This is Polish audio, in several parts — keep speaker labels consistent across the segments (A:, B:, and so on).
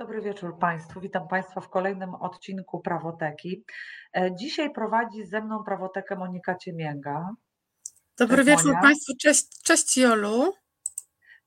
A: Dobry wieczór Państwu. Witam Państwa w kolejnym odcinku Prawoteki. E, dzisiaj prowadzi ze mną prawotekę Monika Ciemięga.
B: Dobry
A: Cześć,
B: wieczór
A: Monia.
B: Państwu, cześć, cześć Jolu.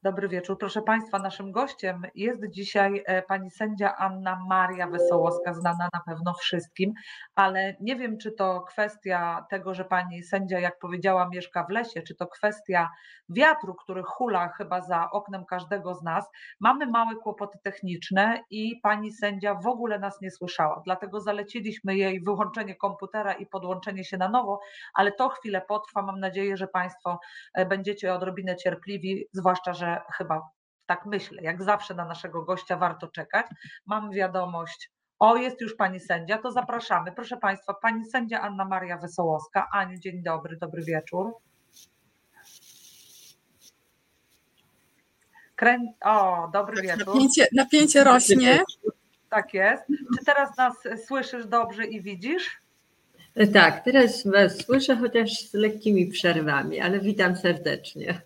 A: Dobry wieczór. Proszę Państwa, naszym gościem jest dzisiaj e, pani sędzia Anna Maria Wesołowska, znana na pewno wszystkim, ale nie wiem, czy to kwestia tego, że pani sędzia, jak powiedziała, mieszka w lesie, czy to kwestia wiatru, który hula chyba za oknem każdego z nas. Mamy małe kłopoty techniczne i pani sędzia w ogóle nas nie słyszała, dlatego zaleciliśmy jej wyłączenie komputera i podłączenie się na nowo, ale to chwilę potrwa. Mam nadzieję, że Państwo e, będziecie odrobinę cierpliwi, zwłaszcza, że chyba tak myślę, jak zawsze na naszego gościa warto czekać. Mam wiadomość. O, jest już pani sędzia, to zapraszamy. Proszę Państwa, pani sędzia Anna Maria Wesołowska. Aniu, dzień dobry, dobry wieczór. Krę... O, dobry
B: Tak,
A: wieczór.
B: napięcie, napięcie rośnie.
A: Tak jest. Czy teraz nas słyszysz dobrze i widzisz?
C: Tak, teraz Was słyszę, chociaż z lekkimi przerwami, ale witam serdecznie.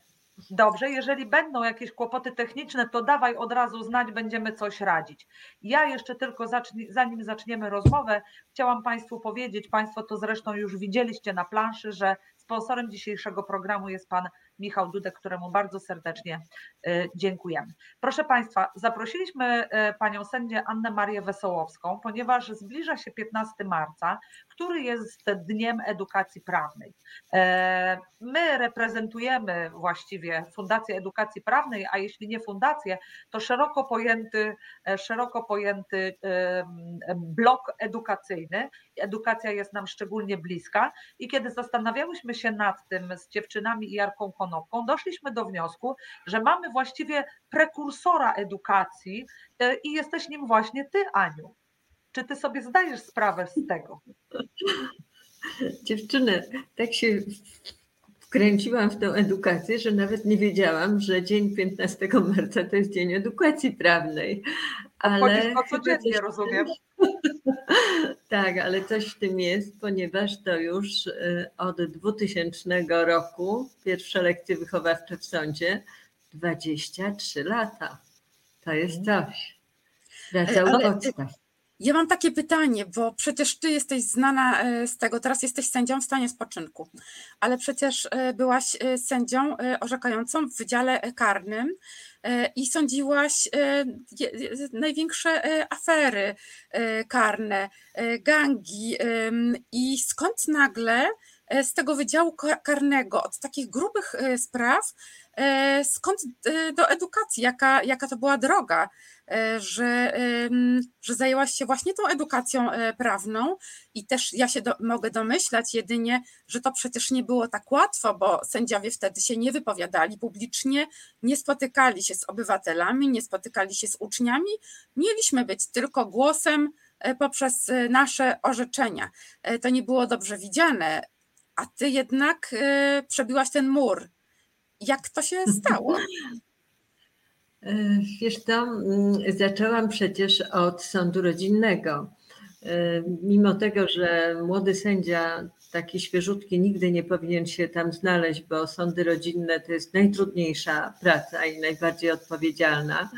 A: Dobrze, jeżeli będą jakieś kłopoty techniczne, to dawaj od razu znać, będziemy coś radzić. Ja jeszcze tylko zacznie, zanim zaczniemy rozmowę, chciałam Państwu powiedzieć, Państwo to zresztą już widzieliście na planszy, że sponsorem dzisiejszego programu jest Pan Michał Dudek, któremu bardzo serdecznie y, dziękujemy. Proszę Państwa, zaprosiliśmy y, Panią sędzię Annę Marię Wesołowską, ponieważ zbliża się 15 marca, który jest Dniem Edukacji Prawnej. E, My reprezentujemy właściwie Fundację Edukacji Prawnej, a jeśli nie fundację, to szeroko pojęty, e, szeroko pojęty blok edukacyjny. Edukacja jest nam szczególnie bliska i kiedy zastanawiałyśmy się nad tym z dziewczynami i Jarką Doszliśmy do wniosku, że mamy właściwie prekursora edukacji e, i jesteś nim właśnie ty, Aniu. Czy ty sobie zdajesz sprawę z tego?
C: Dziewczyny, tak się wkręciłam w tę edukację, że nawet nie wiedziałam, że dzień 15 marca to jest Dzień Edukacji Prawnej.
A: Obchodzisz
C: Ale
A: to
C: chyba
A: codziennie, rozumiem.
C: Tak, ale coś w tym jest, ponieważ to już y, od 2000 roku pierwsze lekcje wychowawcze w sądzie 23 lata. To jest coś. Praca u
B: Ale-
C: podstaw.
B: Ja mam takie pytanie, bo przecież ty jesteś znana e, z tego, teraz jesteś sędzią w stanie spoczynku, ale przecież e, byłaś e, sędzią orzekającą w Wydziale Karnym i sądziłaś największe afery karne, gangi i skąd nagle z tego Wydziału Ka- Karnego, od takich grubych spraw, skąd do edukacji, jaka, jaka to była droga? E, że, em, że zajęłaś się właśnie tą edukacją e, prawną i też ja się do, mogę domyślać jedynie, że to przecież nie było tak łatwo, bo sędziowie wtedy się nie wypowiadali publicznie, nie spotykali się z obywatelami, nie spotykali się z uczniami. Mieliśmy być tylko głosem e, poprzez e, nasze orzeczenia. E, To nie było dobrze widziane, a ty jednak e, przebiłaś ten mur. Jak to się stało?
C: E, Wiesz co, mm, zaczęłam przecież od sądu rodzinnego. E, Mimo tego, że młody sędzia, taki świeżutki, nigdy nie powinien się tam znaleźć, bo sądy rodzinne to jest najtrudniejsza praca i najbardziej odpowiedzialna,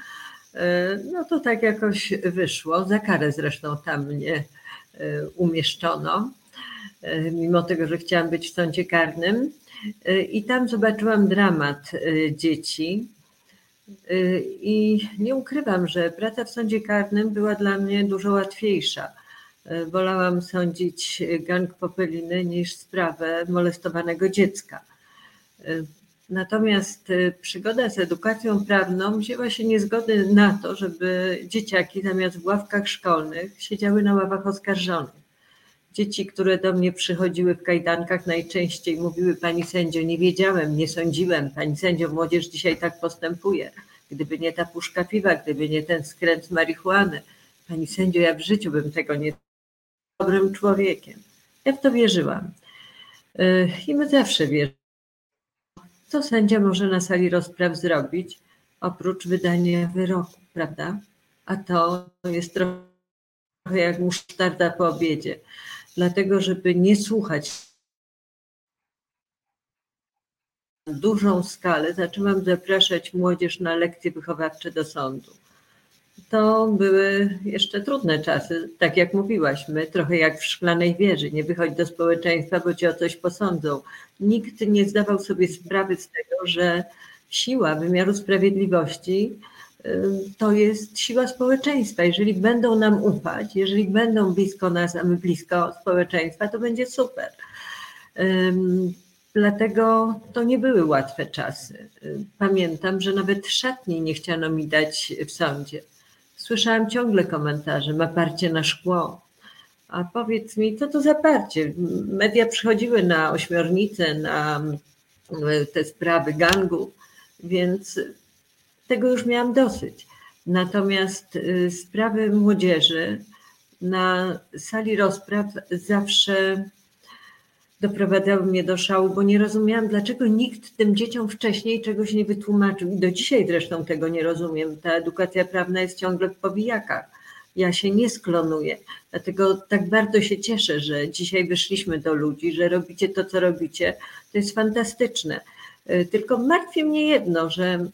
C: e, no to tak jakoś wyszło. Za karę zresztą tam mnie umieszczono, mimo tego, że chciałam być w sądzie karnym. I tam zobaczyłam dramat dzieci, I nie ukrywam, że praca w sądzie karnym była dla mnie dużo łatwiejsza. Y, Wolałam sądzić gang Popeliny niż sprawę molestowanego dziecka. Y, Natomiast y, przygoda z edukacją prawną wzięła się niezgody na to, żeby dzieciaki zamiast w ławkach szkolnych siedziały na ławach oskarżonych. Dzieci, które do mnie przychodziły w kajdankach, najczęściej mówiły: Pani sędzio, nie wiedziałem, nie sądziłem. Pani sędzio, młodzież dzisiaj tak postępuje. Gdyby nie ta puszka piwa, gdyby nie ten skręt marihuany. Pani sędzio, ja w życiu bym tego nie dobrym człowiekiem. Ja w to wierzyłam. Yy, I my zawsze wierzymy. Co sędzia może na sali rozpraw zrobić, oprócz wydania wyroku, prawda? A to jest trochę jak musztarda po obiedzie. Dlatego, żeby nie słuchać na dużą skalę, zaczęłam zapraszać młodzież na lekcje wychowawcze do sądu. to były jeszcze trudne czasy. Tak jak mówiłaś, my trochę jak w szklanej wieży. Nie wychodź do społeczeństwa, bo cię o coś posądzą. Nikt nie zdawał sobie sprawy z tego, że siła wymiaru sprawiedliwości to jest siła społeczeństwa. Jeżeli będą nam ufać, jeżeli będą blisko nas, a my blisko społeczeństwa, to będzie super. Dlatego to nie były łatwe czasy. Pamiętam, że nawet szatni nie chciano mi dać w sądzie. Słyszałam ciągle komentarze, ma parcie na szkło. A powiedz mi, co to za parcie? Media przychodziły na ośmiornicę, na te sprawy gangu, więc tego już miałam dosyć. Natomiast y, sprawy młodzieży na sali rozpraw zawsze doprowadzały mnie do szału, bo nie rozumiałam, dlaczego nikt tym dzieciom wcześniej czegoś nie wytłumaczył. I do dzisiaj zresztą tego nie rozumiem. Ta edukacja prawna jest ciągle w powijakach. Ja się nie sklonuję. Dlatego tak bardzo się cieszę, że dzisiaj wyszliśmy do ludzi, że robicie to, co robicie. To jest fantastyczne. Y, tylko martwi mnie jedno, że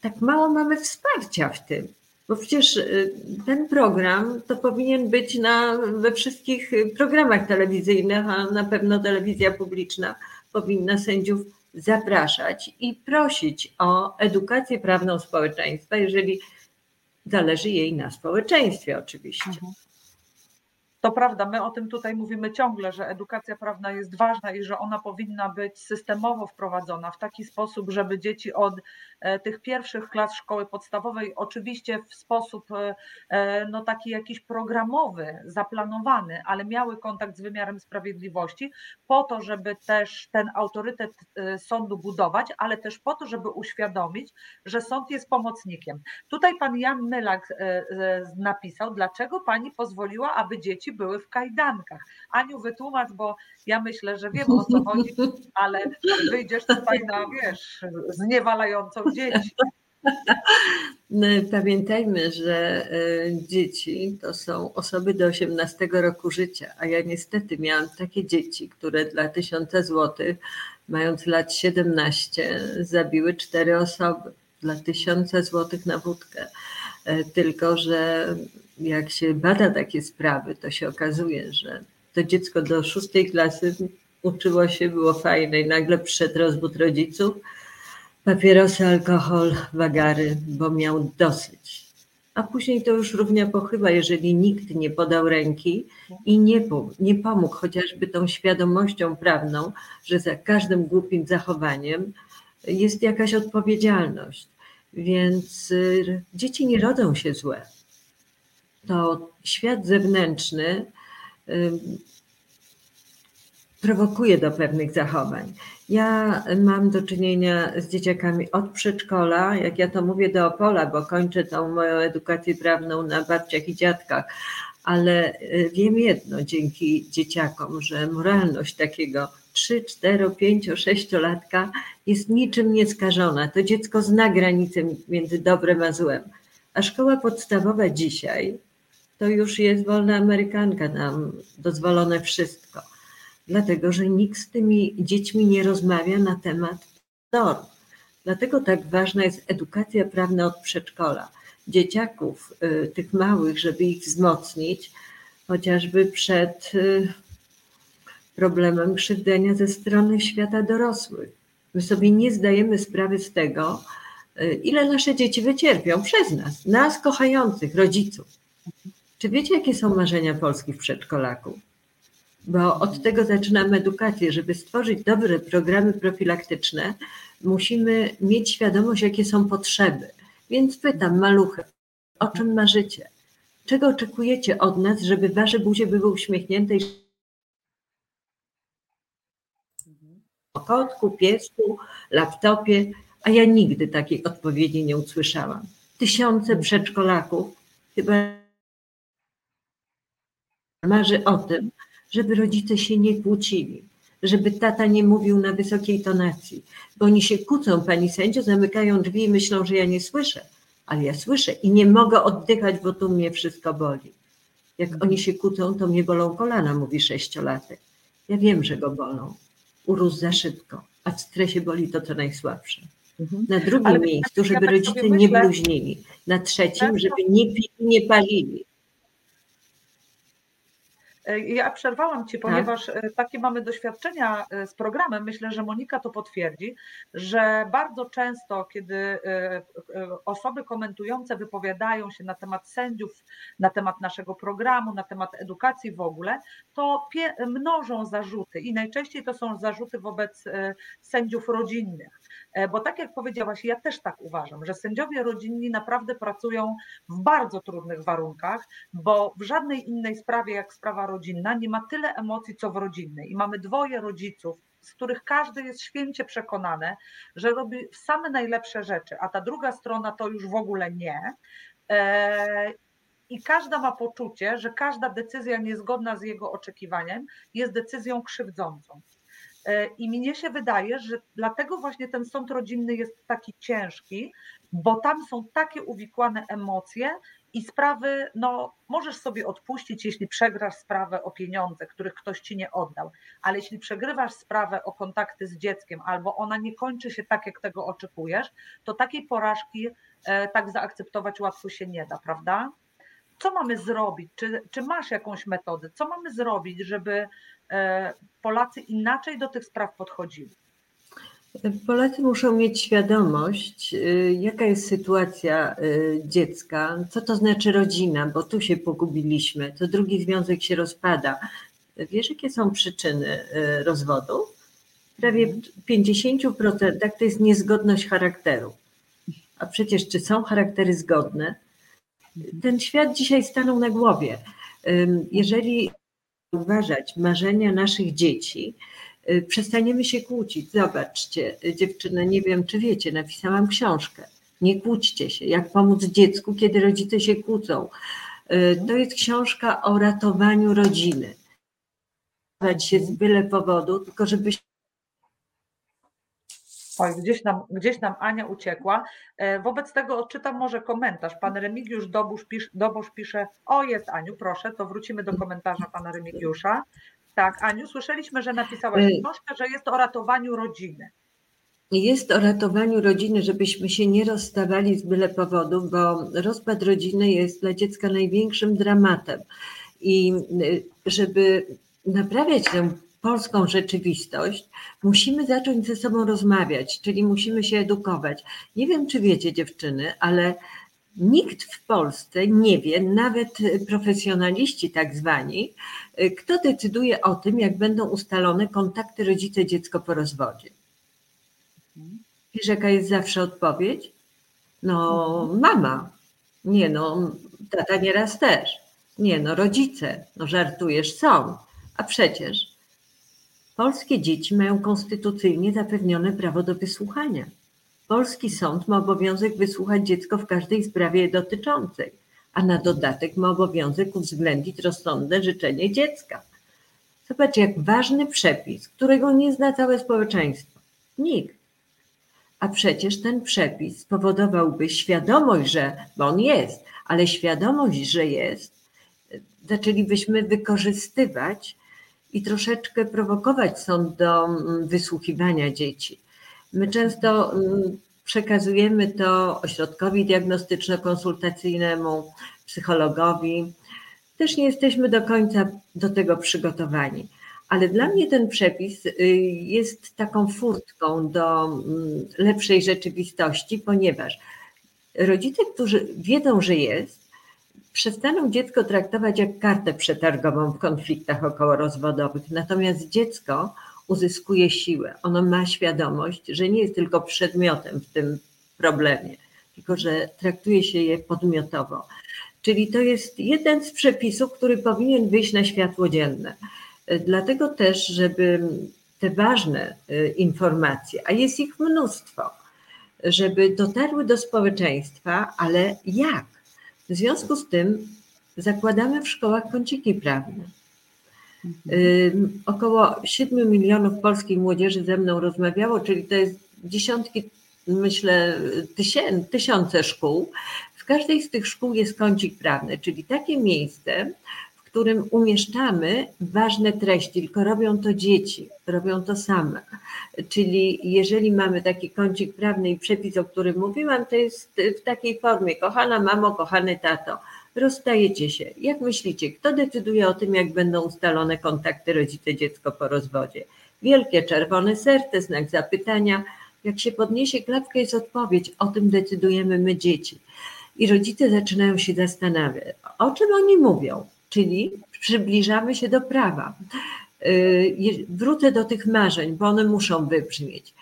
C: tak mało mamy wsparcia w tym. Bo przecież y, ten program to powinien być na, we wszystkich programach telewizyjnych, a na pewno telewizja publiczna powinna sędziów zapraszać i prosić o edukację prawną społeczeństwa, jeżeli zależy jej na społeczeństwie oczywiście. Mhm.
A: To prawda, my o tym tutaj mówimy ciągle, że edukacja prawna jest ważna i że ona powinna być systemowo wprowadzona w taki sposób, żeby dzieci od e, tych pierwszych klas szkoły podstawowej, oczywiście w sposób e, e, no taki jakiś programowy, zaplanowany, ale miały kontakt z wymiarem sprawiedliwości, po to, żeby też ten autorytet sądu budować, ale też po to, żeby uświadomić, że sąd jest pomocnikiem. Tutaj pan Jan Mylak napisał, dlaczego pani pozwoliła, aby dzieci były w kajdankach. Aniu, wytłumacz, bo ja myślę, że wiem o co chodzi, ale wyjdziesz tutaj na, wiesz, zniewalającą dzieci.
C: No, pamiętajmy, że e, dzieci to są osoby do 18 roku życia, a ja niestety miałam takie dzieci, które dla tysiąca złotych, mając lat 17, zabiły cztery osoby dla tysiąca złotych na wódkę. E, tylko, że jak się bada takie sprawy, to się okazuje, że to dziecko do szóstej klasy uczyło się, było fajne i nagle przyszedł rozwód rodziców, papierosy, alkohol, wagary, bo miał dosyć. A później to już równia pochyba, jeżeli nikt nie podał ręki i nie, nie pomógł chociażby tą świadomością prawną, że za każdym głupim zachowaniem jest jakaś odpowiedzialność. Więc y, dzieci nie rodzą się złe to świat zewnętrzny prowokuje do pewnych zachowań. Ja mam do czynienia z dzieciakami od przedszkola, jak ja to mówię, do Opola, bo kończę tą moją edukację prawną na babciach i dziadkach, ale y, wiem jedno dzięki dzieciakom, że moralność takiego 3, 4, 5, 6 latka jest niczym nieskażona. To dziecko zna granicę między dobrem a złem. A szkoła podstawowa dzisiaj to już jest wolna amerykanka, nam dozwolone wszystko. Dlatego, że nikt z tymi dziećmi nie rozmawia na temat norm. Dlatego tak ważna jest edukacja prawna od przedszkola. Dzieciaków, y, tych małych, żeby ich wzmocnić, chociażby przed y, problemem krzywdzenia ze strony świata dorosłych. My sobie nie zdajemy sprawy z tego, y, ile nasze dzieci wycierpią przez nas, nas kochających rodziców. Czy wiecie, jakie są marzenia polskich przedszkolaków? Bo od tego zaczynamy edukację. Żeby stworzyć dobre programy profilaktyczne, musimy mieć świadomość, jakie są potrzeby. Więc pytam maluchy, o czym marzycie? Czego oczekujecie od nas, żeby wasze buzie były uśmiechnięte o kotku, piesku, laptopie, a ja nigdy takiej odpowiedzi nie usłyszałam. Tysiące przedszkolaków chyba marzy o tym, żeby rodzice się nie kłócili, żeby tata nie mówił na wysokiej tonacji, bo oni się kłócą, pani sędzio, zamykają drzwi i myślą, że ja nie słyszę, ale ja słyszę i nie mogę oddychać, bo tu mnie wszystko boli. Jak oni się kłócą, to mnie bolą kolana, mówi sześciolatek. Ja wiem, że go bolą. Urósł za szybko, a w stresie boli to co najsłabsze.
A: Mhm.
C: Na drugim
A: Ale
C: miejscu,
A: ja
C: żeby
A: tak
C: rodzice nie bluźnili. Na trzecim,
A: Często-
C: żeby nie pili, nie palili.
A: E, Ja przerwałam Ci,
C: Tak.
A: ponieważ e, takie mamy doświadczenia e, z programem. Myślę, że Monika to potwierdzi, że bardzo często, kiedy osoby komentujące wypowiadają się na temat sędziów, na temat naszego programu, na temat edukacji w ogóle, to mnożą zarzuty i najczęściej to są zarzuty wobec sędziów rodzinnych. E, Bo tak jak powiedziałaś, ja też tak uważam, że sędziowie rodzinni naprawdę pracują w bardzo trudnych warunkach, bo w żadnej innej sprawie jak sprawa rodzinna nie ma tyle emocji co w rodzinnej. I mamy dwoje rodziców, z których każdy jest święcie przekonany, że robi same najlepsze rzeczy, a ta druga strona to już w ogóle nie. E, I każda ma poczucie, że każda decyzja niezgodna z jego oczekiwaniem jest decyzją krzywdzącą. E, I mnie się wydaje, że dlatego właśnie ten sąd rodzinny jest taki ciężki, bo tam są takie uwikłane emocje i sprawy, no możesz sobie odpuścić, jeśli przegrasz sprawę o pieniądze, których ktoś ci nie oddał, ale jeśli przegrywasz sprawę o kontakty z dzieckiem albo ona nie kończy się tak, jak tego oczekujesz, to takiej porażki e, tak zaakceptować łatwo się nie da, prawda? Co mamy zrobić? Czy, czy masz jakąś metodę? Co mamy zrobić, żeby Polacy inaczej do tych spraw podchodzili?
C: Polacy muszą mieć świadomość, y, jaka jest sytuacja y, dziecka, co to znaczy rodzina, bo tu się pogubiliśmy, to drugi związek się rozpada. Wiesz, jakie są przyczyny y, rozwodu? Prawie w 50% to jest niezgodność charakteru. A przecież czy są charaktery zgodne? Ten świat dzisiaj stanął na głowie. Jeżeli uważać marzenia naszych dzieci, y, przestaniemy się kłócić. Zobaczcie, y, dziewczyny, nie wiem czy wiecie, napisałam książkę. Nie kłóćcie się. Jak pomóc dziecku, kiedy rodzice się kłócą. Y, To jest książka o ratowaniu rodziny. Się z byle powodu, tylko żeby
A: Oj, gdzieś nam, gdzieś nam Ania uciekła. E, Wobec tego odczytam może komentarz. Pan Remigiusz Dobusz, pisz, Dobosz pisze, o jest Aniu, proszę, to wrócimy do komentarza pana Remigiusza. Tak, Aniu, słyszeliśmy, że napisałaś
C: Y-
A: książkę, że jest o ratowaniu rodziny.
C: Jest o ratowaniu rodziny, żebyśmy się nie rozstawali z byle powodu, bo rozpad rodziny jest dla dziecka największym dramatem. I y, żeby naprawiać tę polską rzeczywistość, musimy zacząć ze sobą rozmawiać, czyli musimy się edukować. Nie wiem, czy wiecie, dziewczyny, ale nikt w Polsce nie wie, nawet profesjonaliści tak zwani, kto decyduje o tym, jak będą ustalone kontakty rodzice-dziecko po rozwodzie. Wiesz, jaka jest zawsze odpowiedź? No, mama. Nie no, tata nieraz też. Nie no, rodzice. No, żartujesz, są. A przecież polskie dzieci mają konstytucyjnie zapewnione prawo do wysłuchania. Polski sąd ma obowiązek wysłuchać dziecko w każdej sprawie dotyczącej, a na dodatek ma obowiązek uwzględnić rozsądne życzenie dziecka. Zobacz, jak ważny przepis, którego nie zna całe społeczeństwo. Nikt. A przecież ten przepis spowodowałby świadomość, że, bo on jest, ale świadomość, że jest, zaczęlibyśmy wykorzystywać i troszeczkę prowokować sąd do mm, wysłuchiwania dzieci. My często mm, przekazujemy to ośrodkowi diagnostyczno-konsultacyjnemu, psychologowi. Też nie jesteśmy do końca do tego przygotowani. Ale dla mnie ten przepis y, jest taką furtką do mm, lepszej rzeczywistości, ponieważ rodzice, którzy wiedzą, że jest, przestaną dziecko traktować jak kartę przetargową w konfliktach okołorozwodowych. Natomiast dziecko uzyskuje siłę. Ono ma świadomość, że nie jest tylko przedmiotem w tym problemie, tylko że traktuje się je podmiotowo. Czyli to jest jeden z przepisów, który powinien wyjść na światło dzienne. Dlatego też, żeby te ważne y, informacje, a jest ich mnóstwo, żeby dotarły do społeczeństwa, ale jak? W związku z tym zakładamy w szkołach kąciki prawne. Y, Około 7 milionów polskiej młodzieży ze mną rozmawiało, czyli to jest dziesiątki, myślę, tysię- tysiące szkół. W każdej z tych szkół jest kącik prawny, czyli takie miejsce, którym umieszczamy ważne treści, tylko robią to dzieci, robią to same. Czyli jeżeli mamy taki kącik prawny i przepis, o którym mówiłam, to jest w takiej formie: kochana mamo, kochany tato, rozstajecie się. Jak myślicie, kto decyduje o tym, jak będą ustalone kontakty rodzice-dziecko po rozwodzie? Wielkie czerwone serce, znak zapytania. Jak się podniesie klapkę, jest odpowiedź. O tym decydujemy my, dzieci. I rodzice zaczynają się zastanawiać, o czym oni mówią, czyli przybliżamy się do prawa. Yy, wrócę do tych marzeń, bo one muszą wybrzmieć.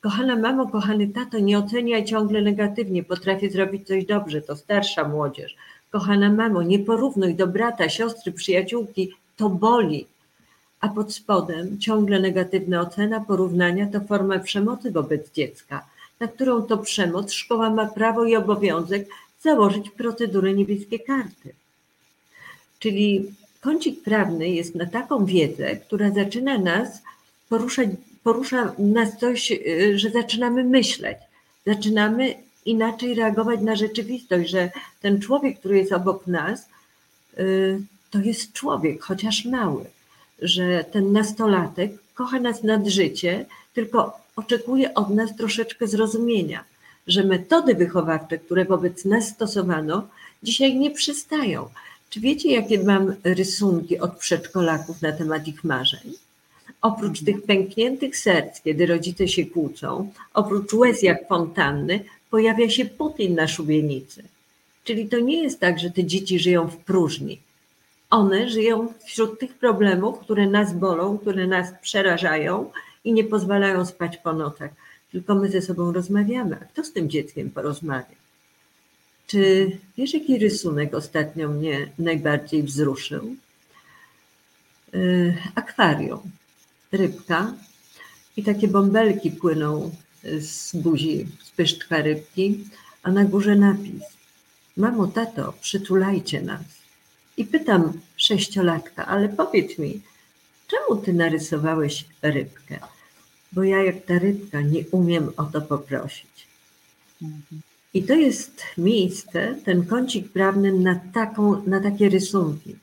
C: Kochana mamo, kochany tato, nie oceniaj ciągle negatywnie, potrafię zrobić coś dobrze, to starsza młodzież. Kochana mamo, nie porównuj do brata, siostry, przyjaciółki, to boli. A pod spodem ciągle negatywna ocena, porównania to forma przemocy wobec dziecka, na którą to przemoc szkoła ma prawo i obowiązek założyć procedurę niebieskie karty. Czyli kącik prawny jest na taką wiedzę, która zaczyna nas poruszać, porusza nas coś, y, że zaczynamy myśleć, zaczynamy inaczej reagować na rzeczywistość, że ten człowiek, który jest obok nas, y, to jest człowiek, chociaż mały, że ten nastolatek kocha nas nad życie, tylko oczekuje od nas troszeczkę zrozumienia, że metody wychowawcze, które wobec nas stosowano, dzisiaj nie przystają. Czy wiecie, jakie mam rysunki od przedszkolaków na temat ich marzeń? Oprócz tych pękniętych serc, kiedy rodzice się kłócą, oprócz łez jak fontanny, pojawia się Putin na szubienicy. Czyli to nie jest tak, że te dzieci żyją w próżni. One żyją wśród tych problemów, które nas bolą, które nas przerażają i nie pozwalają spać po nocach. Tylko my ze sobą rozmawiamy. A kto z tym dzieckiem porozmawia? Czy wiesz, jaki rysunek ostatnio mnie najbardziej wzruszył? Yy, akwarium, rybka i takie bąbelki płyną z buzi, z pyszczka rybki, a na górze napis: Mamo, tato, przytulajcie nas. I pytam sześciolatka, ale powiedz mi, czemu ty narysowałeś rybkę? Bo ja, jak ta rybka, nie umiem o to poprosić. I to jest miejsce, ten kącik prawny na, taką, na takie rysunki,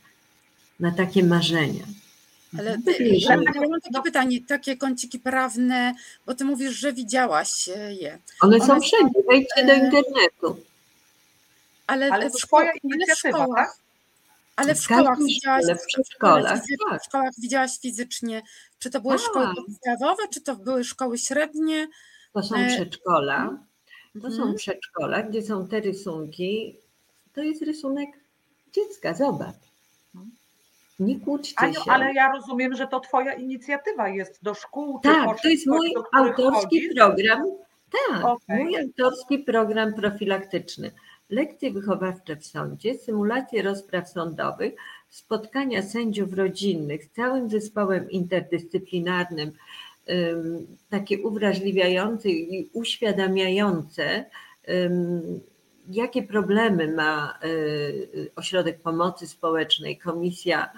C: na takie marzenia.
B: Ale ty, ja mam takie pytanie, takie kąciki prawne, bo ty mówisz, że widziałaś je.
C: One, One są wszędzie, wejdźcie do internetu.
A: Ale, ale twoja inicjatywa, tak?
B: Ale w szkołach widziałaś,
C: w przedszkolach,
B: tak. w szkołach widziałaś fizycznie, czy to były tak. szkoły podstawowe, czy to były szkoły średnie?
C: To są e, przedszkola. To są mhm. przedszkola, gdzie są te rysunki. To jest rysunek dziecka, zobacz. Nie kłóćcie Aniu, się.
A: ale ja rozumiem, że to twoja inicjatywa jest do szkół.
C: Tak, to jest mój autorski program. Tak, okay. mój autorski program profilaktyczny. Lekcje wychowawcze w sądzie, symulacje rozpraw sądowych, spotkania sędziów rodzinnych z całym zespołem interdyscyplinarnym, takie uwrażliwiające i uświadamiające, jakie problemy ma y, ośrodek pomocy społecznej, komisja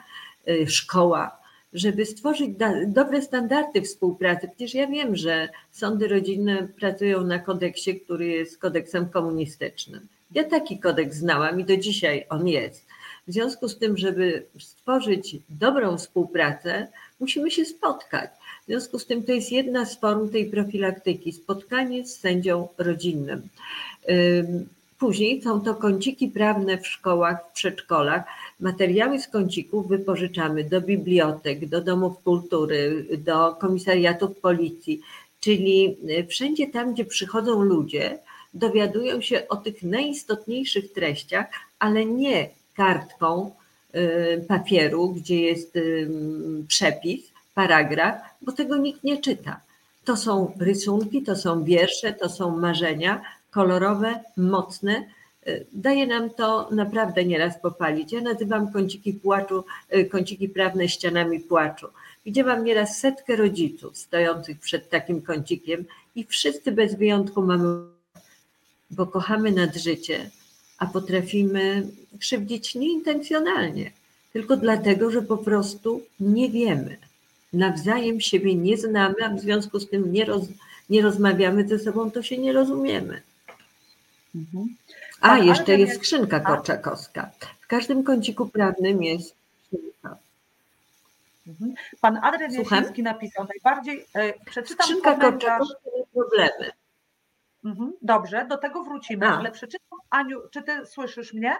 C: Y, szkoła, żeby stworzyć dobre standardy współpracy. Przecież ja wiem, że sądy rodzinne pracują na kodeksie, który jest kodeksem komunistycznym. Ja taki kodeks znałam i do dzisiaj on jest. W związku z tym, żeby stworzyć dobrą współpracę, musimy się spotkać. W związku z tym to jest jedna z form tej profilaktyki spotkanie z sędzią rodzinnym. Później są to kąciki prawne w szkołach, w przedszkolach. Materiały z kącików wypożyczamy do bibliotek, do domów kultury, do komisariatów policji, czyli y, wszędzie tam, gdzie przychodzą ludzie, dowiadują się o tych najistotniejszych treściach, ale nie kartką papieru, gdzie jest y, przepis, paragraf, bo tego nikt nie czyta. To są rysunki, to są wiersze, to są marzenia, kolorowe, mocne. Y, daje nam to naprawdę nieraz popalić. Ja nazywam kąciki płaczu, y, kąciki prawne ścianami płaczu. Widziałam nieraz setkę rodziców stojących przed takim kącikiem i wszyscy bez wyjątku mamy, bo kochamy nad życie, a potrafimy krzywdzić nieintencjonalnie, tylko dlatego, że po prostu nie wiemy. Nawzajem siebie nie znamy, a w związku z tym nie, roz, nie rozmawiamy ze sobą, to się nie rozumiemy. Mhm. A, jeszcze jest skrzynka korczakowska. W każdym kąciku prawnym jest
A: Mhm. Pan Adrian? Jasiński napisał najbardziej, e, przeczytam
C: Skrzynka
A: komentarz.
C: Korczakowa problemy.
A: Mhm. Dobrze, do tego wrócimy,
C: A.
A: ale przeczytam, Aniu, czy ty słyszysz mnie?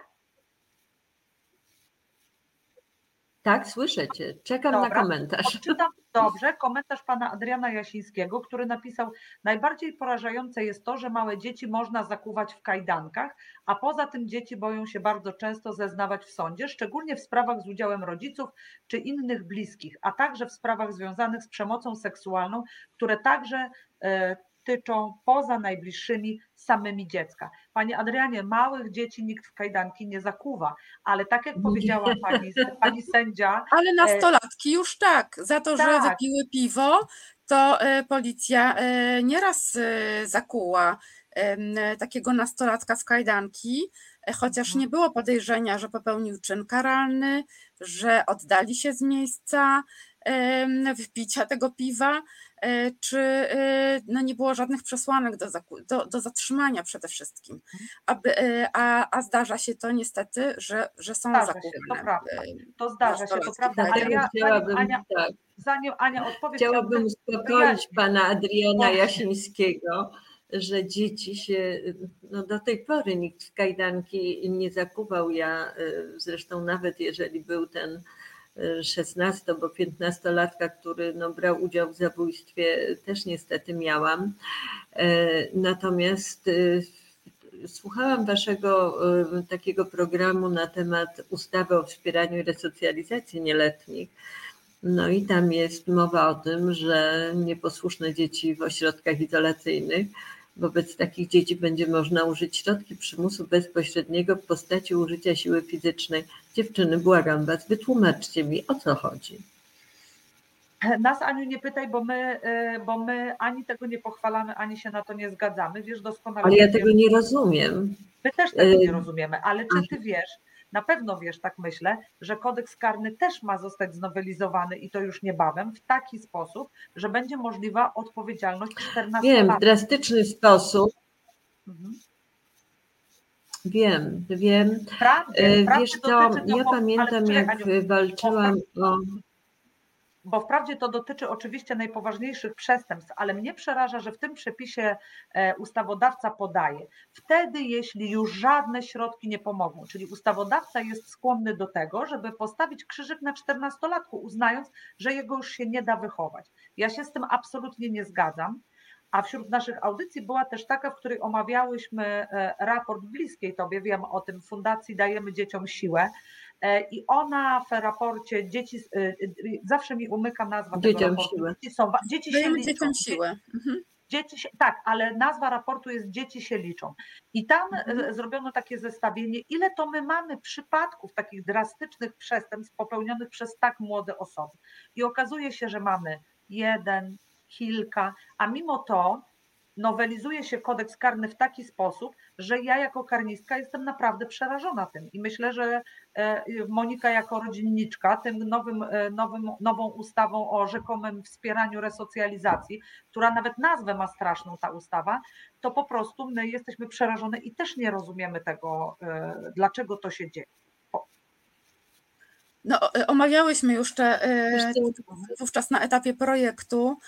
C: Tak, słyszę cię. Czekam na
A: Dobra.
C: komentarz.
A: Odczytam dobrze komentarz pana Adriana Jasińskiego, który napisał: Najbardziej porażające jest to, że małe dzieci można zakuwać w kajdankach, a poza tym dzieci boją się bardzo często zeznawać w sądzie, szczególnie w sprawach z udziałem rodziców czy innych bliskich, a także w sprawach związanych z przemocą seksualną, które także e, tyczą poza najbliższymi samymi dziecka. Panie Adrianie, małych dzieci nikt w kajdanki nie zakuwa, ale tak jak powiedziała pani, pani sędzia,
B: Ale nastolatki już tak. Za to, że
A: Tak.
B: wypiły piwo, to e, policja e, nieraz e, zakuła takiego nastolatka w kajdanki, e, chociaż
A: Mhm.
B: nie było podejrzenia, że popełnił czyn karalny, że oddali się z miejsca em, wpicia tego piwa, e, czy e, no nie było żadnych przesłanek do, do, do zatrzymania przede wszystkim.
A: Mhm.
B: Aby, e, a, a zdarza się to niestety, że, że są
A: Zdarza się, to prawda.
B: e,
A: to zdarza się, to prawda,
B: tak.
A: ale ja,
C: chciałabym,
A: Ania,
C: tak,
A: zanim Ania odpowie,
C: chciałabym
A: chciałabym
C: uspokoić pana Adriana
A: Właśnie.
C: Jasińskiego, że dzieci się, no do tej pory nikt w kajdanki nie zakuwał. Ja zresztą nawet jeżeli był ten 16 bo 15-latka, który no, brał udział w zabójstwie, też niestety miałam. E, Natomiast y, słuchałam waszego y, takiego programu na temat ustawy o wspieraniu i resocjalizacji nieletnich. No i tam jest mowa o tym, że nieposłuszne dzieci w ośrodkach izolacyjnych, wobec takich dzieci będzie można użyć środki przymusu bezpośredniego w postaci użycia siły fizycznej. Dziewczyny, błagam was, wytłumaczcie mi, o co chodzi.
A: Nas Aniu nie pytaj, bo my, y, bo my ani tego nie pochwalamy, ani się na to nie zgadzamy. Wiesz doskonale.
C: Ale ja tego nie rozumiem.
A: My też tego nie
C: y,
A: rozumiemy, ale czy ty wiesz, na pewno wiesz, tak myślę, że kodeks karny też ma zostać znowelizowany i to już niebawem w taki sposób, że będzie możliwa odpowiedzialność 14
C: Wiem, w
A: lat.
C: drastyczny sposób.
A: Mhm.
C: Wiem, wiem.
A: Wprawdzie,
C: E, Wiesz co,
A: to-
C: ja pamiętam jak walczyłam o...
A: bo wprawdzie to dotyczy oczywiście najpoważniejszych przestępstw, ale mnie przeraża, że w tym przepisie e, ustawodawca podaje, wtedy jeśli już żadne środki nie pomogą, czyli ustawodawca jest skłonny do tego, żeby postawić krzyżyk na czternastolatku, uznając, że jego już się nie da wychować. Ja się z tym absolutnie nie zgadzam. A wśród naszych audycji była też taka, w której omawiałyśmy e, raport bliskiej Tobie, wiem o tym, Fundacji Dajemy Dzieciom Siłę. E, I ona w raporcie dzieci, e, e, zawsze mi umyka nazwa tego
C: Dzieciom
A: raportu.
C: siłę.
A: Dzieci, są, dzieci się liczą.
B: dzieciom siłę. Mhm.
A: Dzieci się, tak, ale nazwa raportu jest Dzieci się liczą. I tam
B: Mhm.
A: zrobiono takie zestawienie, ile to my mamy przypadków takich drastycznych przestępstw popełnionych przez tak młode osoby. I okazuje się, że mamy jeden, kilka, a mimo to nowelizuje się kodeks karny w taki sposób, że ja jako karnistka jestem naprawdę przerażona tym. I myślę, że e, Monika jako rodzinniczka tym nowym, e, nowym, nową ustawą o rzekomym wspieraniu resocjalizacji, która nawet nazwę ma straszną ta ustawa, to po prostu my jesteśmy przerażone i też nie rozumiemy tego, e, dlaczego to się dzieje.
B: No, omawiałyśmy już te, wówczas na etapie projektu.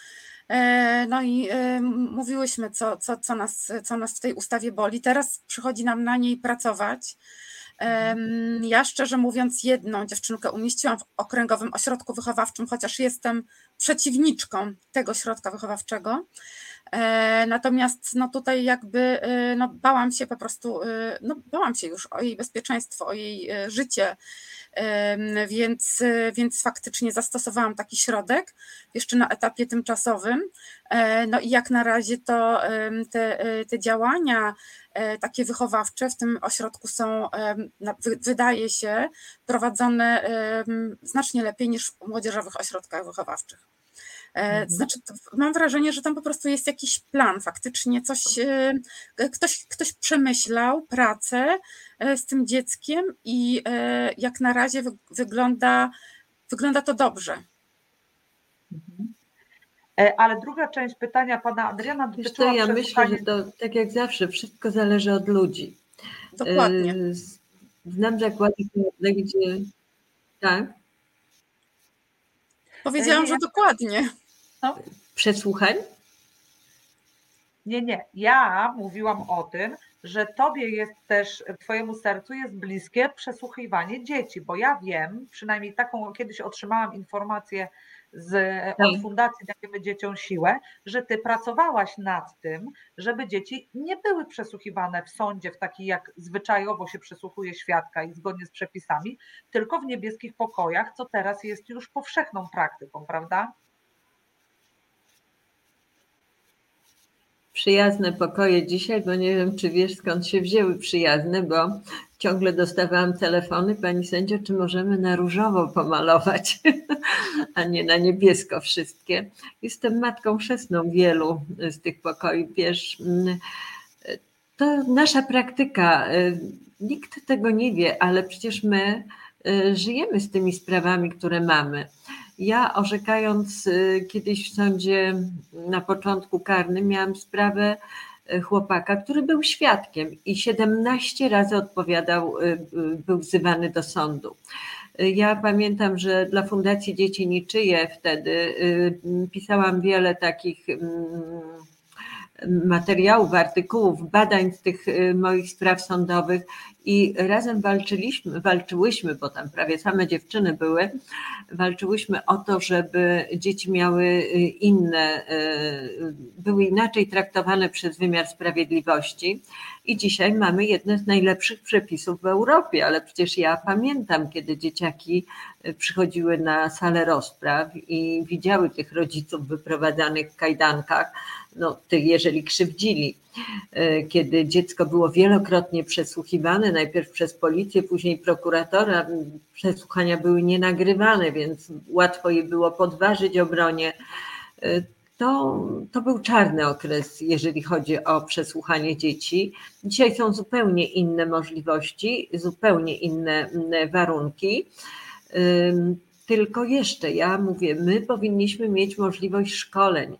B: E, No i e, mówiłyśmy, co, co, co, nas, co nas w tej ustawie boli. Teraz przychodzi nam na niej pracować. Em, Ja szczerze mówiąc, jedną dziewczynkę umieściłam w okręgowym ośrodku wychowawczym, chociaż jestem przeciwniczką tego środka wychowawczego. E, Natomiast no tutaj jakby e, no bałam się po prostu, e, no bałam się już o jej bezpieczeństwo, o jej życie, więc, więc faktycznie zastosowałam taki środek jeszcze na etapie tymczasowym. No i jak na razie to te, te działania takie wychowawcze w tym ośrodku są, wydaje się, prowadzone znacznie lepiej niż w młodzieżowych ośrodkach wychowawczych. E,
C: Mhm.
B: Znaczy, mam wrażenie, że tam po prostu jest jakiś plan, faktycznie coś, e, ktoś, ktoś przemyślał pracę e, z tym dzieckiem i jak na razie wy- wygląda, wygląda to dobrze.
A: E, Ale druga część pytania pana Adriana
C: Wiesz co, ja myślę, że to tak jak zawsze, wszystko zależy od ludzi.
B: Dokładnie.
C: Znam zakłady gdzie... Tak?
B: Powiedziałam, że
A: ja-
B: dokładnie.
C: Przesłuchań?
A: Nie, nie. Ja mówiłam o tym, że tobie jest też, twojemu sercu jest bliskie przesłuchiwanie dzieci, bo ja wiem, przynajmniej taką kiedyś otrzymałam informację z, od
C: Tak.
A: Fundacji Dajemy Dzieciom Siłę, że ty pracowałaś nad tym, żeby dzieci nie były przesłuchiwane w sądzie w taki jak zwyczajowo się przesłuchuje świadka i zgodnie z przepisami, tylko w niebieskich pokojach, co teraz jest już powszechną praktyką, prawda?
C: Przyjazne pokoje dzisiaj, bo nie wiem, czy wiesz skąd się wzięły przyjazne, bo ciągle dostawałam telefony, pani sędzio, czy możemy na różowo pomalować, a nie na niebiesko wszystkie. Jestem matką chrzestną wielu z tych pokoi, wiesz. mm, To nasza praktyka. Nikt tego nie wie, ale przecież my y, żyjemy z tymi sprawami, które mamy. Ja orzekając y, kiedyś w sądzie na początku karnym, miałam sprawę y, chłopaka, który był świadkiem i 17 razy odpowiadał, y, był wzywany do sądu. Ja pamiętam, że dla Fundacji Dzieci Niczyje wtedy pisałam wiele takich mm, materiałów, artykułów, badań z tych y, moich spraw sądowych i razem walczyliśmy, walczyłyśmy, bo tam prawie same dziewczyny były, walczyłyśmy o to, żeby dzieci miały y, inne, y, były inaczej traktowane przez wymiar sprawiedliwości. I dzisiaj mamy jedne z najlepszych przepisów w Europie, ale przecież ja pamiętam, kiedy dzieciaki y, przychodziły na salę rozpraw i widziały tych rodziców wyprowadzanych w kajdankach, no, tych, jeżeli krzywdzili, y, kiedy dziecko było wielokrotnie przesłuchiwane, najpierw przez policję, później prokuratora. Przesłuchania były nienagrywane, więc łatwo je było podważyć obronie. To, to był czarny okres, jeżeli chodzi o przesłuchanie dzieci. Dzisiaj są zupełnie inne możliwości, zupełnie inne mm, warunki. Tylko jeszcze, ja mówię, my powinniśmy mieć możliwość szkoleń y,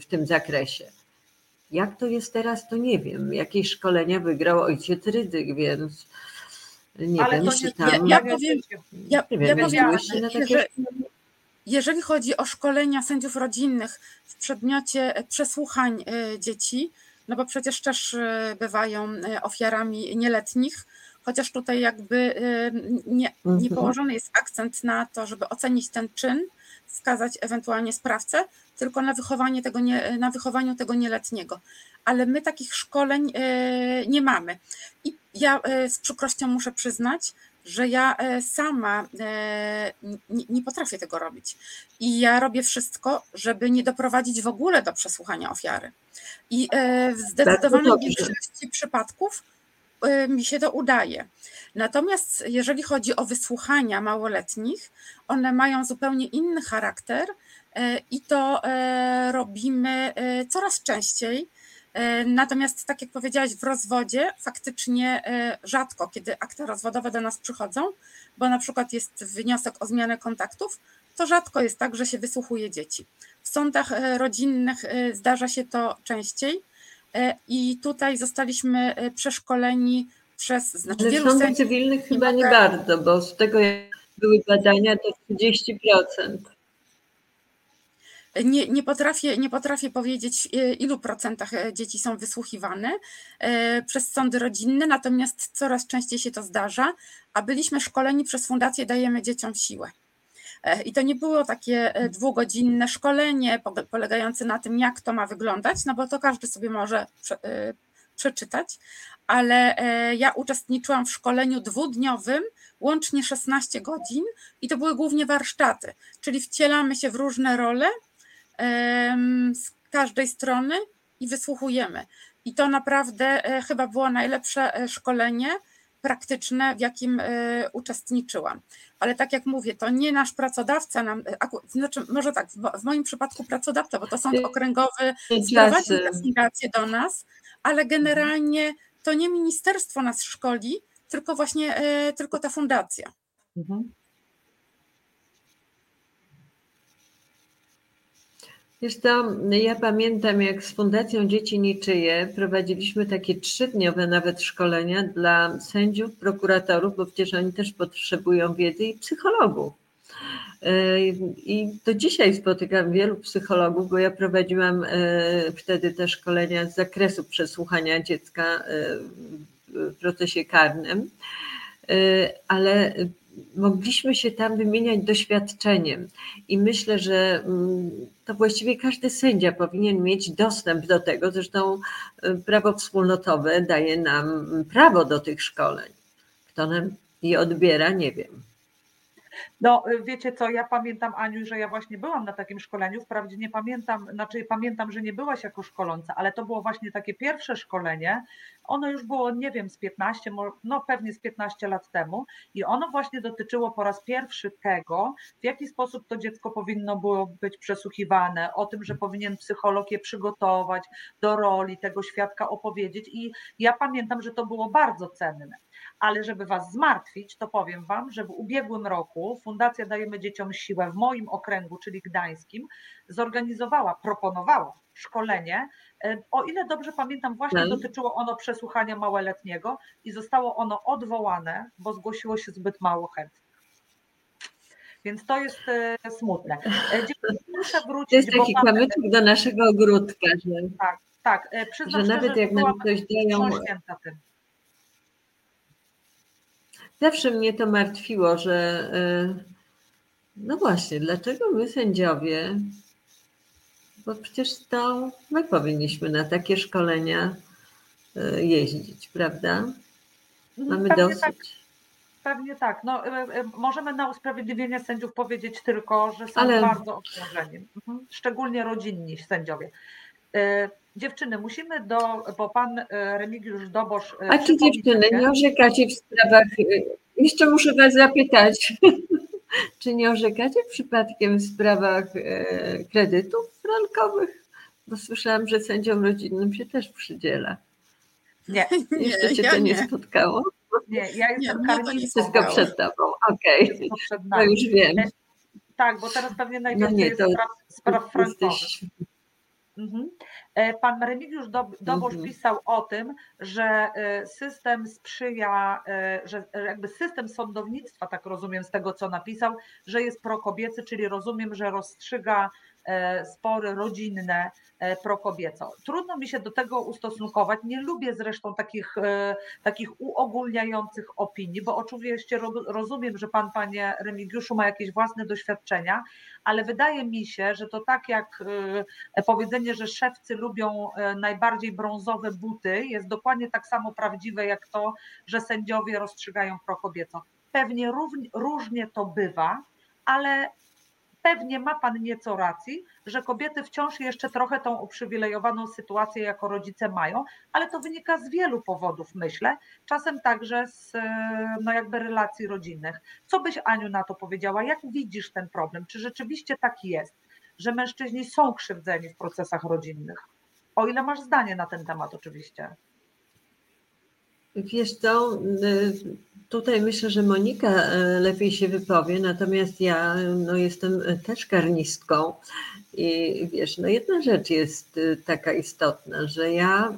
C: w tym zakresie. Jak to jest teraz, to nie wiem. Jakieś szkolenia wygrał ojciec Rydzyk, więc nie
A: Ale
C: wiem, czy tam.
B: Ja- ja powiem- Ja,
C: nie
B: ja
C: wiem,
B: powiem,
C: na takie
B: że jeżeli chodzi o szkolenia sędziów rodzinnych w przedmiocie e, przesłuchań e, dzieci, no bo przecież też e, bywają ofiarami nieletnich, chociaż tutaj jakby nie, nie
C: Mhm.
B: położony jest akcent na to, żeby ocenić ten czyn, wskazać ewentualnie sprawcę, tylko na, wychowanie tego nie, na wychowaniu tego nieletniego. Ale my takich szkoleń nie mamy. I ja z przykrością muszę przyznać, że ja e, sama e, nie, potrafię tego robić. I ja robię wszystko, żeby nie doprowadzić w ogóle do przesłuchania ofiary. I e, w zdecydowanej
C: dobrze.
B: większości przypadków mi się to udaje. Natomiast jeżeli chodzi o wysłuchania małoletnich, one mają zupełnie inny charakter i to robimy coraz częściej. E, Natomiast, tak jak powiedziałaś, w rozwodzie faktycznie e, rzadko, kiedy akta rozwodowe do nas przychodzą, bo na przykład jest wniosek o zmianę kontaktów, to rzadko jest tak, że się wysłuchuje dzieci. W sądach e, rodzinnych zdarza się to częściej i tutaj zostaliśmy przeszkoleni przez, znaczy
C: Ale w sądach cywilnych chyba nie bardzo, bo z tego jak były badania to 30%.
B: Nie, nie, potrafię, nie potrafię powiedzieć, e, ilu procentach e, dzieci są wysłuchiwane e, przez sądy rodzinne, natomiast coraz częściej się to zdarza, a byliśmy szkoleni przez Fundację Dajemy Dzieciom Siłę. I to nie było takie e, dwugodzinne szkolenie pole- polegające na tym, jak to ma wyglądać, no bo to każdy sobie może prze, przeczytać, ale ja uczestniczyłam w szkoleniu dwudniowym, łącznie 16 godzin i to były głównie warsztaty, czyli wcielamy się w różne role z każdej strony i wysłuchujemy. I to naprawdę e, chyba było najlepsze e, szkolenie praktyczne, w jakim e, uczestniczyłam. Ale tak jak mówię, to nie nasz pracodawca nam, znaczy może tak, w mo- w moim przypadku pracodawca, bo to sąd
C: Ty-
B: okręgowy sprowadził tę fundację do nas, ale generalnie to nie ministerstwo nas szkoli, tylko właśnie tylko ta fundacja.
A: Mhm.
C: Wiesz to, ja pamiętam jak z Fundacją Dzieci Niczyje prowadziliśmy takie trzydniowe nawet szkolenia dla sędziów, prokuratorów, bo przecież oni też potrzebują wiedzy i psychologów. I do dzisiaj spotykam wielu psychologów, bo ja prowadziłam wtedy te szkolenia z zakresu przesłuchania dziecka w procesie karnym, ale mogliśmy się tam wymieniać doświadczeniem i myślę, że mm, to właściwie każdy sędzia powinien mieć dostęp do tego. Zresztą y, prawo wspólnotowe daje nam prawo do tych szkoleń. Kto nam je odbiera, nie wiem.
A: No wiecie co, ja pamiętam Aniu, że ja właśnie byłam na takim szkoleniu, wprawdzie nie pamiętam, znaczy pamiętam, że nie byłaś jako szkoląca, ale to było właśnie takie pierwsze szkolenie, ono już było, nie wiem, z 15, no pewnie z 15 lat temu. I ono właśnie dotyczyło po raz pierwszy tego, w jaki sposób to dziecko powinno było być przesłuchiwane, o tym, że powinien psycholog je przygotować do roli, tego świadka opowiedzieć. I ja pamiętam, że to było bardzo cenne ale żeby Was zmartwić, to powiem Wam, że w ubiegłym roku Fundacja Dajemy Dzieciom Siłę w moim okręgu, czyli gdańskim, zorganizowała, proponowała szkolenie. E, o ile dobrze pamiętam, właśnie hmm. dotyczyło ono przesłuchania małoletniego i zostało ono odwołane, bo zgłosiło się zbyt mało chętnych. Więc to jest e, smutne.
C: E, muszę wrócić. To jest taki kamyczek do naszego ogródka. Że,
A: tak, tak.
C: Przyznam że nawet jak nam ktoś dają. Tym. Zawsze mnie to martwiło, że e, no właśnie, dlaczego my sędziowie, bo przecież to my powinniśmy na takie szkolenia e, jeździć, prawda? Mamy Pewnie dosyć. Tak.
A: Pewnie tak. No, e, możemy na usprawiedliwienie sędziów powiedzieć tylko, że są Ale... bardzo obciążeni, mhm. szczególnie rodzinni sędziowie. Dziewczyny, musimy do, bo pan e, Remigiusz Dobosz.
C: E, A czy dziewczyny nie orzekacie w sprawach, e, jeszcze muszę was zapytać, czy nie orzekacie przypadkiem w sprawach kredytów frankowych? Bo słyszałam, że sędziom rodzinnym się też przydziela.
A: Nie,
C: jeszcze cię ja to nie, nie spotkało?
A: Nie, ja jestem
C: nie, Wszystko przed tobą, okej. Okay. No już wiem.
A: Tak, bo teraz pewnie najwięcej no nie, jest spraw, spraw frankowych. Mhm. E, pan Remigiusz Dobosz mhm. pisał o tym, że e, system sprzyja, e, że jakby system sądownictwa, tak rozumiem z tego, co napisał, że jest prokobiecy, czyli rozumiem, że rozstrzyga spory rodzinne E, prokobieco. Trudno mi się do tego ustosunkować. Nie lubię zresztą takich, e, takich uogólniających opinii, bo oczywiście rozumiem, że pan, panie Remigiuszu, ma jakieś własne doświadczenia, ale wydaje mi się, że to tak jak e, powiedzenie, że szewcy lubią najbardziej brązowe buty, jest dokładnie tak samo prawdziwe jak to, że sędziowie rozstrzygają prokobieco. Pewnie różnie to bywa, ale pewnie ma Pan nieco racji, że kobiety wciąż jeszcze trochę tą uprzywilejowaną sytuację jako rodzice mają, ale to wynika z wielu powodów, myślę, czasem także z no jakby relacji rodzinnych. Co byś Aniu na to powiedziała? Jak widzisz ten problem? Czy rzeczywiście tak jest, że mężczyźni są krzywdzeni w procesach rodzinnych? O ile masz zdanie na ten temat oczywiście.
C: Wiesz co, y, tutaj myślę, że Monika y, lepiej się wypowie, natomiast ja no, jestem też karnistką i wiesz, no jedna rzecz jest y, taka istotna, że ja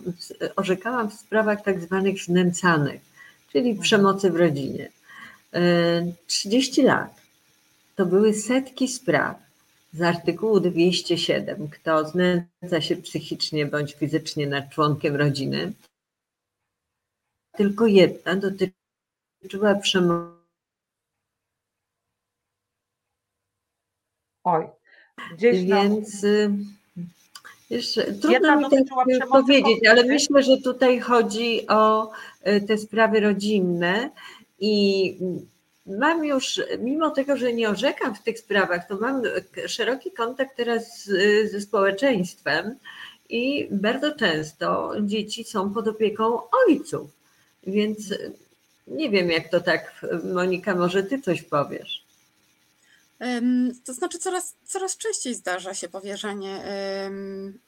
C: orzekałam w sprawach tak zwanych znęcanych, czyli mhm. przemocy w rodzinie. 30 lat. To były setki spraw z artykułu 207. Kto znęca się psychicznie bądź fizycznie nad członkiem rodziny, tylko jedna dotyczyła przemocy.
A: Oj,
C: gdzieś Więc tam... jeszcze trudno mi tak powiedzieć, ale myślę, że tutaj chodzi o e, te sprawy rodzinne i mam już, mimo tego, że nie orzekam w tych sprawach, to mam szeroki kontakt teraz ze społeczeństwem i bardzo często dzieci są pod opieką ojców. Więc nie wiem, jak to tak, Monika, może ty coś powiesz.
B: To znaczy, coraz, coraz częściej zdarza się powierzanie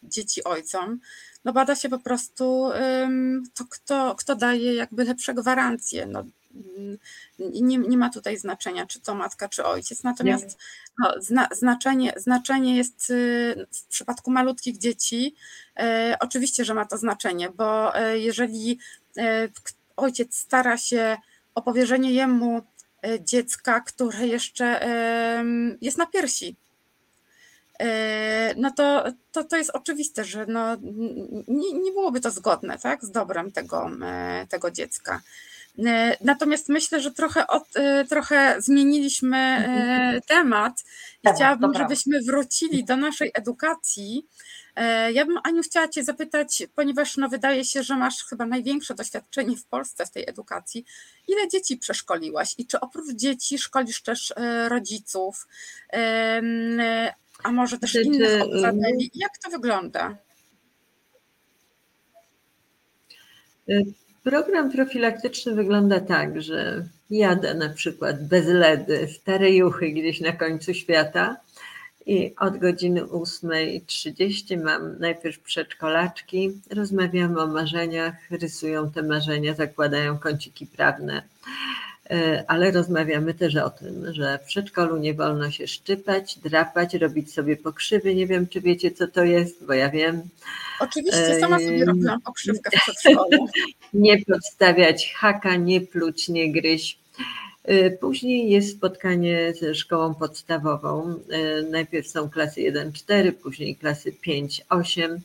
B: dzieci ojcom. No bada się po prostu to, kto, kto daje jakby lepsze gwarancje. No, nie, nie ma tutaj znaczenia, czy to matka, czy ojciec. Natomiast no, zna, znaczenie, znaczenie jest y, w przypadku malutkich dzieci. E, oczywiście, że ma to znaczenie, bo e, jeżeli e, ojciec stara się o powierzenie jemu e, dziecka, które jeszcze jest na piersi. E, no to, to, to jest oczywiste, że no, nie, nie byłoby to zgodne tak, z dobrem tego, tego dziecka. Natomiast myślę, że trochę, od, trochę zmieniliśmy mhm. temat i chciałabym, żebyśmy wrócili do naszej edukacji E, ja bym, Aniu, chciała Cię zapytać, ponieważ no, wydaje się, że masz chyba największe doświadczenie w Polsce w tej edukacji. Ile dzieci przeszkoliłaś i czy oprócz dzieci szkolisz też e, rodziców, a może też znaczy, innych obywateli? Jak to wygląda?
C: E, program profilaktyczny wygląda tak, że jadę na przykład bez ledy, stare juchy gdzieś na końcu świata i od godziny 8.30 mam najpierw przedszkolaczki, rozmawiamy o marzeniach, rysują te marzenia, zakładają kąciki prawne, e, ale rozmawiamy też o tym, że w przedszkolu nie wolno się szczypać, drapać, robić sobie pokrzywy. Nie wiem, czy wiecie, co to jest, bo ja wiem.
B: Oczywiście, sama sobie robiłam pokrzywkę w przedszkolu.
C: nie podstawiać haka, nie pluć, nie gryźć później jest spotkanie ze szkołą podstawową. Y, najpierw są klasy 1-4, później klasy 5-8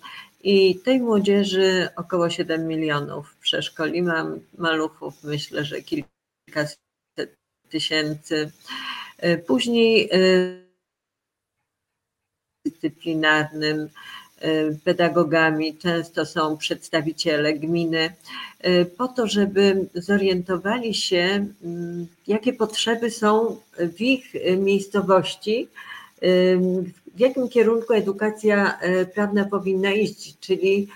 C: i tej młodzieży około 7 milionów przeszkoli. Mam maluchów, myślę, że kilkaset tysięcy. Y, później dyscyplinarnym Y, pedagogami, często są przedstawiciele gminy, y, po to, żeby zorientowali się, mm, jakie potrzeby są w ich miejscowości, y, w jakim kierunku edukacja prawna powinna iść, czyli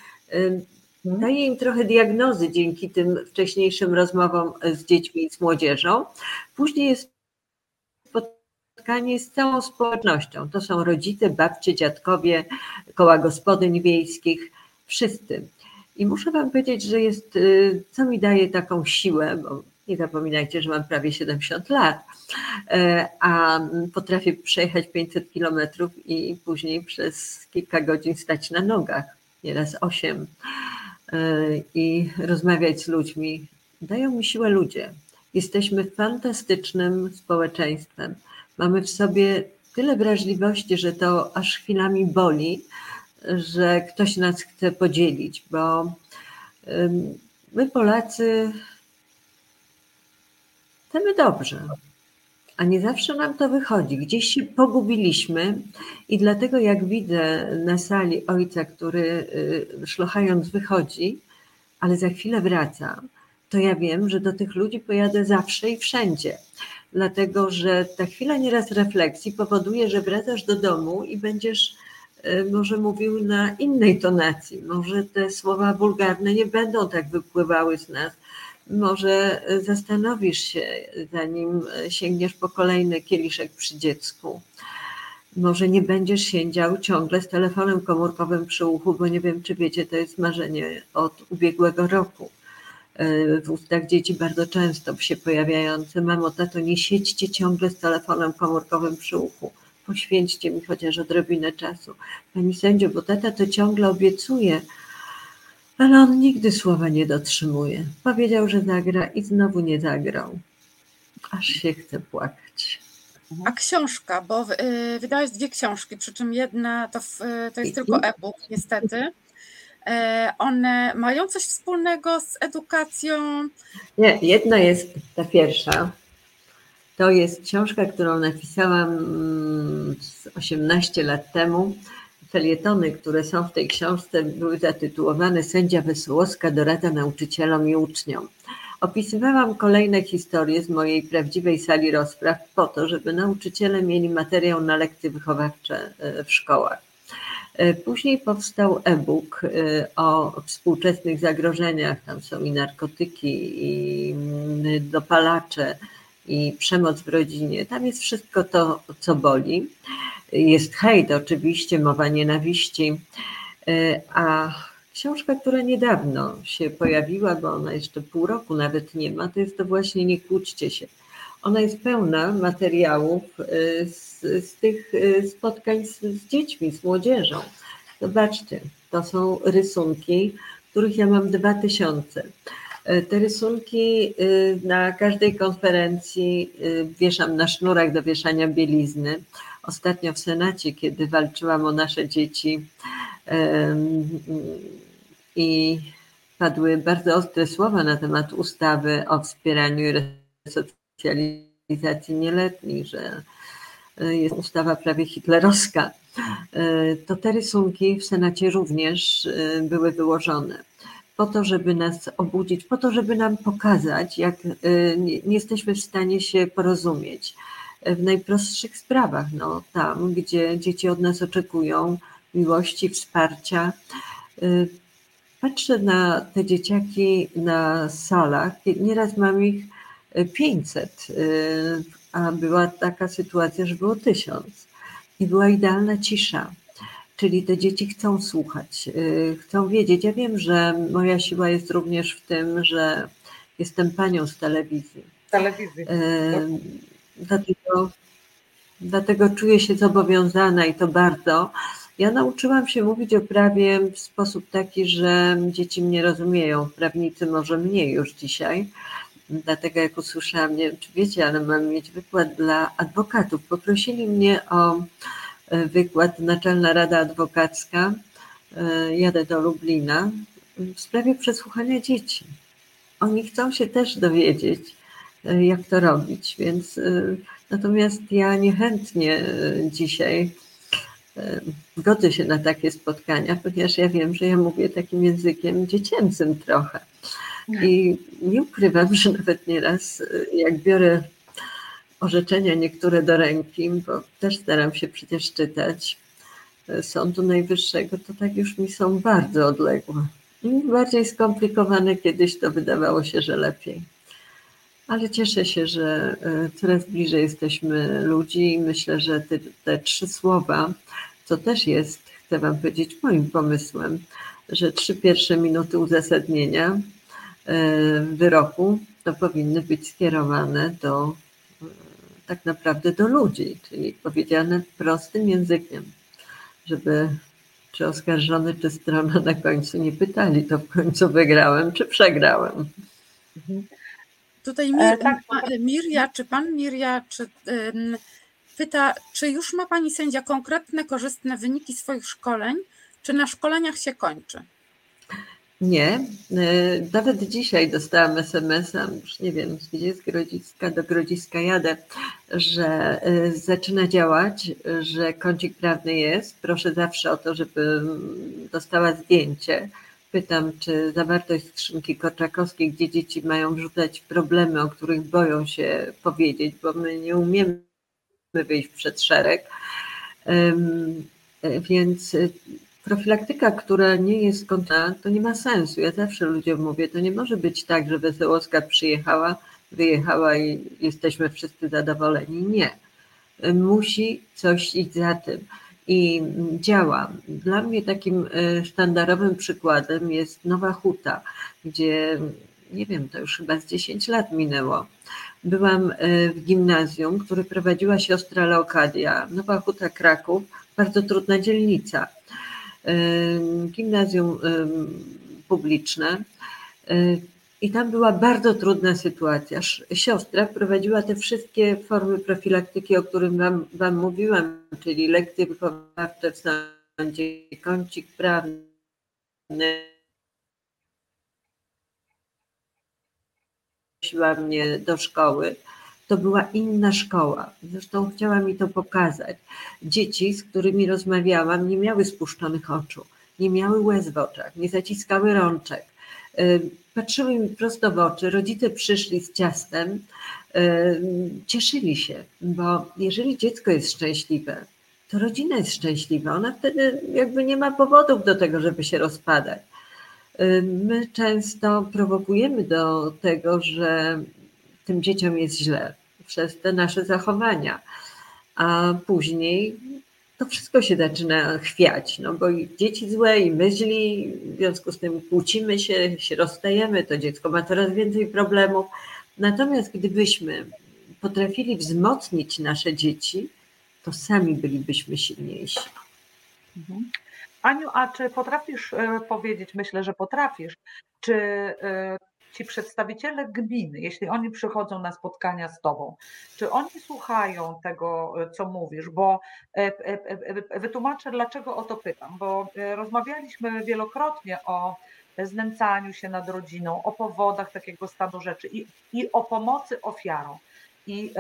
C: daje im trochę diagnozy dzięki tym wcześniejszym rozmowom z dziećmi i z młodzieżą. Później jest spotkanie z całą społecznością. To są rodzice, babcie, dziadkowie, koła gospodyń wiejskich, wszyscy. I muszę Wam powiedzieć, że jest, y, co mi daje taką siłę, bo nie zapominajcie, że mam prawie 70 lat, e, a potrafię przejechać 500 kilometrów i później przez kilka godzin stać na nogach, nieraz 8 e, i rozmawiać z ludźmi. Dają mi siłę ludzie. Jesteśmy fantastycznym społeczeństwem. Mamy w sobie tyle wrażliwości, że to aż chwilami boli, że ktoś nas chce podzielić, bo my Polacy chcemy dobrze, a nie zawsze nam to wychodzi. Gdzieś się pogubiliśmy i dlatego jak widzę na sali ojca, który y, szlochając wychodzi, ale za chwilę wraca, to ja wiem, że do tych ludzi pojadę zawsze i wszędzie dlatego że ta chwila nieraz refleksji powoduje, że wracasz do domu i będziesz e, może mówił na innej tonacji. Może te słowa wulgarne nie będą tak wypływały z nas. Może zastanowisz się, zanim sięgniesz po kolejny kieliszek przy dziecku. Może nie będziesz siedział ciągle z telefonem komórkowym przy uchu, bo nie wiem, czy wiecie, to jest marzenie od ubiegłego roku E, w ustach dzieci bardzo często się pojawiające. Mamo, tato, nie siedźcie ciągle z telefonem komórkowym przy uchu. Poświęćcie mi chociaż odrobinę czasu. Pani sędzio, bo tata to ciągle obiecuje, ale on nigdy słowa nie dotrzymuje. Powiedział, że zagra i znowu nie zagrał. Aż się chce płakać.
B: A książka, bo y, wydałeś dwie książki, przy czym jedna to, to jest tylko e-book, niestety. E, one mają coś wspólnego z edukacją?
C: Nie, jedna jest ta pierwsza. To jest książka, którą napisałam 18 mm, lat temu. Felietony, które są w tej książce, były zatytułowane Sędzia Wesołowska dorada nauczycielom i uczniom. Opisywałam kolejne historie z mojej prawdziwej sali rozpraw po to, żeby nauczyciele mieli materiał na lekcje wychowawcze e, w szkołach. E, później powstał e-book e, o współczesnych zagrożeniach. Tam są i narkotyki, i mm, dopalacze, i przemoc w rodzinie. Tam jest wszystko to, co boli. Jest hejt, oczywiście, mowa nienawiści. E, a książka, która niedawno się pojawiła, bo ona jeszcze pół roku nawet nie ma, to jest to właśnie Nie kłóćcie się. Ona jest pełna materiałów z z, tych y, spotkań z, z dziećmi, z młodzieżą. Zobaczcie, to są rysunki, których ja mam dwa tysiące. E, te rysunki y, na każdej konferencji y, wieszam na sznurach do wieszania bielizny. Ostatnio w Senacie, kiedy walczyłam o nasze dzieci i padły bardzo ostre słowa na temat ustawy o wspieraniu i resocjalizacji nieletnich, że y, jest ustawa prawie hitlerowska, to te rysunki w Senacie również były wyłożone po to, żeby nas obudzić, po to, żeby nam pokazać, jak nie jesteśmy w stanie się porozumieć. W najprostszych sprawach, no, tam, gdzie dzieci od nas oczekują miłości, wsparcia. Patrzę na te dzieciaki na salach, nieraz mam ich 500, y, a była taka sytuacja, że było tysiąc i była idealna cisza. Czyli te dzieci chcą słuchać, y, chcą wiedzieć. Ja wiem, że moja siła jest również w tym, że jestem panią z telewizji.
A: Telewizji. Y,
C: dlatego, dlatego czuję się zobowiązana i to bardzo. Ja nauczyłam się mówić o prawie w sposób taki, że dzieci mnie rozumieją. Prawnicy może mniej już dzisiaj. Dlatego jak usłyszałam, nie wiem czy wiecie, ale mam mieć wykład dla adwokatów. Poprosili mnie o E, wykład Naczelna Rada Adwokacka. E, jadę do Lublina w sprawie przesłuchania dzieci. Oni chcą się też dowiedzieć, e, jak to robić, więc natomiast ja niechętnie dzisiaj godzę się na takie spotkania, ponieważ ja wiem, że ja mówię takim językiem dziecięcym trochę. I nie ukrywam, że nawet nieraz, jak biorę orzeczenia niektóre do ręki, bo też staram się przecież czytać Sądu Najwyższego, to tak już mi są bardzo odległe. Im bardziej skomplikowane kiedyś to wydawało się, że lepiej. Ale cieszę się, że e, coraz bliżej jesteśmy ludzi i myślę, że te, te trzy słowa, co też jest, chcę Wam powiedzieć, moim pomysłem, że trzy pierwsze minuty uzasadnienia wyroku to powinny być skierowane do tak naprawdę do ludzi, czyli powiedziane prostym językiem, żeby czy oskarżony, czy strona na końcu nie pytali, to w końcu wygrałem, czy przegrałem.
B: Mhm. Tutaj Mir, e, tak. Mirja, czy pan Mirja, czy um, pyta, czy już ma pani sędzia konkretne, korzystne wyniki swoich szkoleń, czy na szkoleniach się kończy?
C: Nie. E, nawet dzisiaj dostałam SMS-a, już nie wiem, gdzie z Grodziska do Grodziska jadę, że e, zaczyna działać, że kącik prawny jest. Proszę zawsze o to, żeby dostała zdjęcie. Pytam, czy zawartość skrzynki Korczakowskiej, gdzie dzieci mają wrzucać problemy, o których boją się powiedzieć, bo my nie umiemy wyjść przed szereg. E, więc profilaktyka, która nie jest konta, to nie ma sensu. Ja zawsze ludziom mówię, to nie może być tak, że Wesołowska przyjechała, wyjechała i jesteśmy wszyscy zadowoleni. Nie. Musi coś iść za tym. I działa. Dla mnie takim e, sztandarowym przykładem jest Nowa Huta, gdzie nie wiem, to już chyba z 10 lat minęło. Byłam e, w gimnazjum, które prowadziła siostra Leokadia, Nowa Huta Kraków, bardzo trudna dzielnica gimnazjum publiczne. I tam była bardzo trudna sytuacja. Siostra prowadziła te wszystkie formy profilaktyki, o którym wam, wam mówiłam, czyli lekcje wychowawcze w sądzie, kącik prawny, prosiła mnie do szkoły to była inna szkoła. Zresztą chciała mi to pokazać. Dzieci, z którymi rozmawiałam, nie miały spuszczonych oczu, nie miały łez w oczach, nie zaciskały rączek. Patrzyły mi prosto w oczy, rodzice przyszli z ciastem, cieszyli się, bo jeżeli dziecko jest szczęśliwe, to rodzina jest szczęśliwa. Ona wtedy jakby nie ma powodów do tego, żeby się rozpadać. My często prowokujemy do tego, że tym dzieciom jest źle przez te nasze zachowania. A później to wszystko się zaczyna chwiać, no bo i dzieci złe, i my źli, w związku z tym kłócimy się, się rozstajemy, to dziecko ma coraz więcej problemów. Natomiast gdybyśmy potrafili wzmocnić nasze dzieci, to sami bylibyśmy silniejsi.
A: Mhm. Aniu, a czy potrafisz e, powiedzieć, myślę, że potrafisz, czy e, ci przedstawiciele gminy, jeśli oni przychodzą na spotkania z tobą, czy oni słuchają tego, e, co mówisz? Bo e, e, wytłumaczę, dlaczego o to pytam, bo rozmawialiśmy wielokrotnie o znęcaniu się nad rodziną, o powodach takiego stanu rzeczy i, i o pomocy ofiarom. I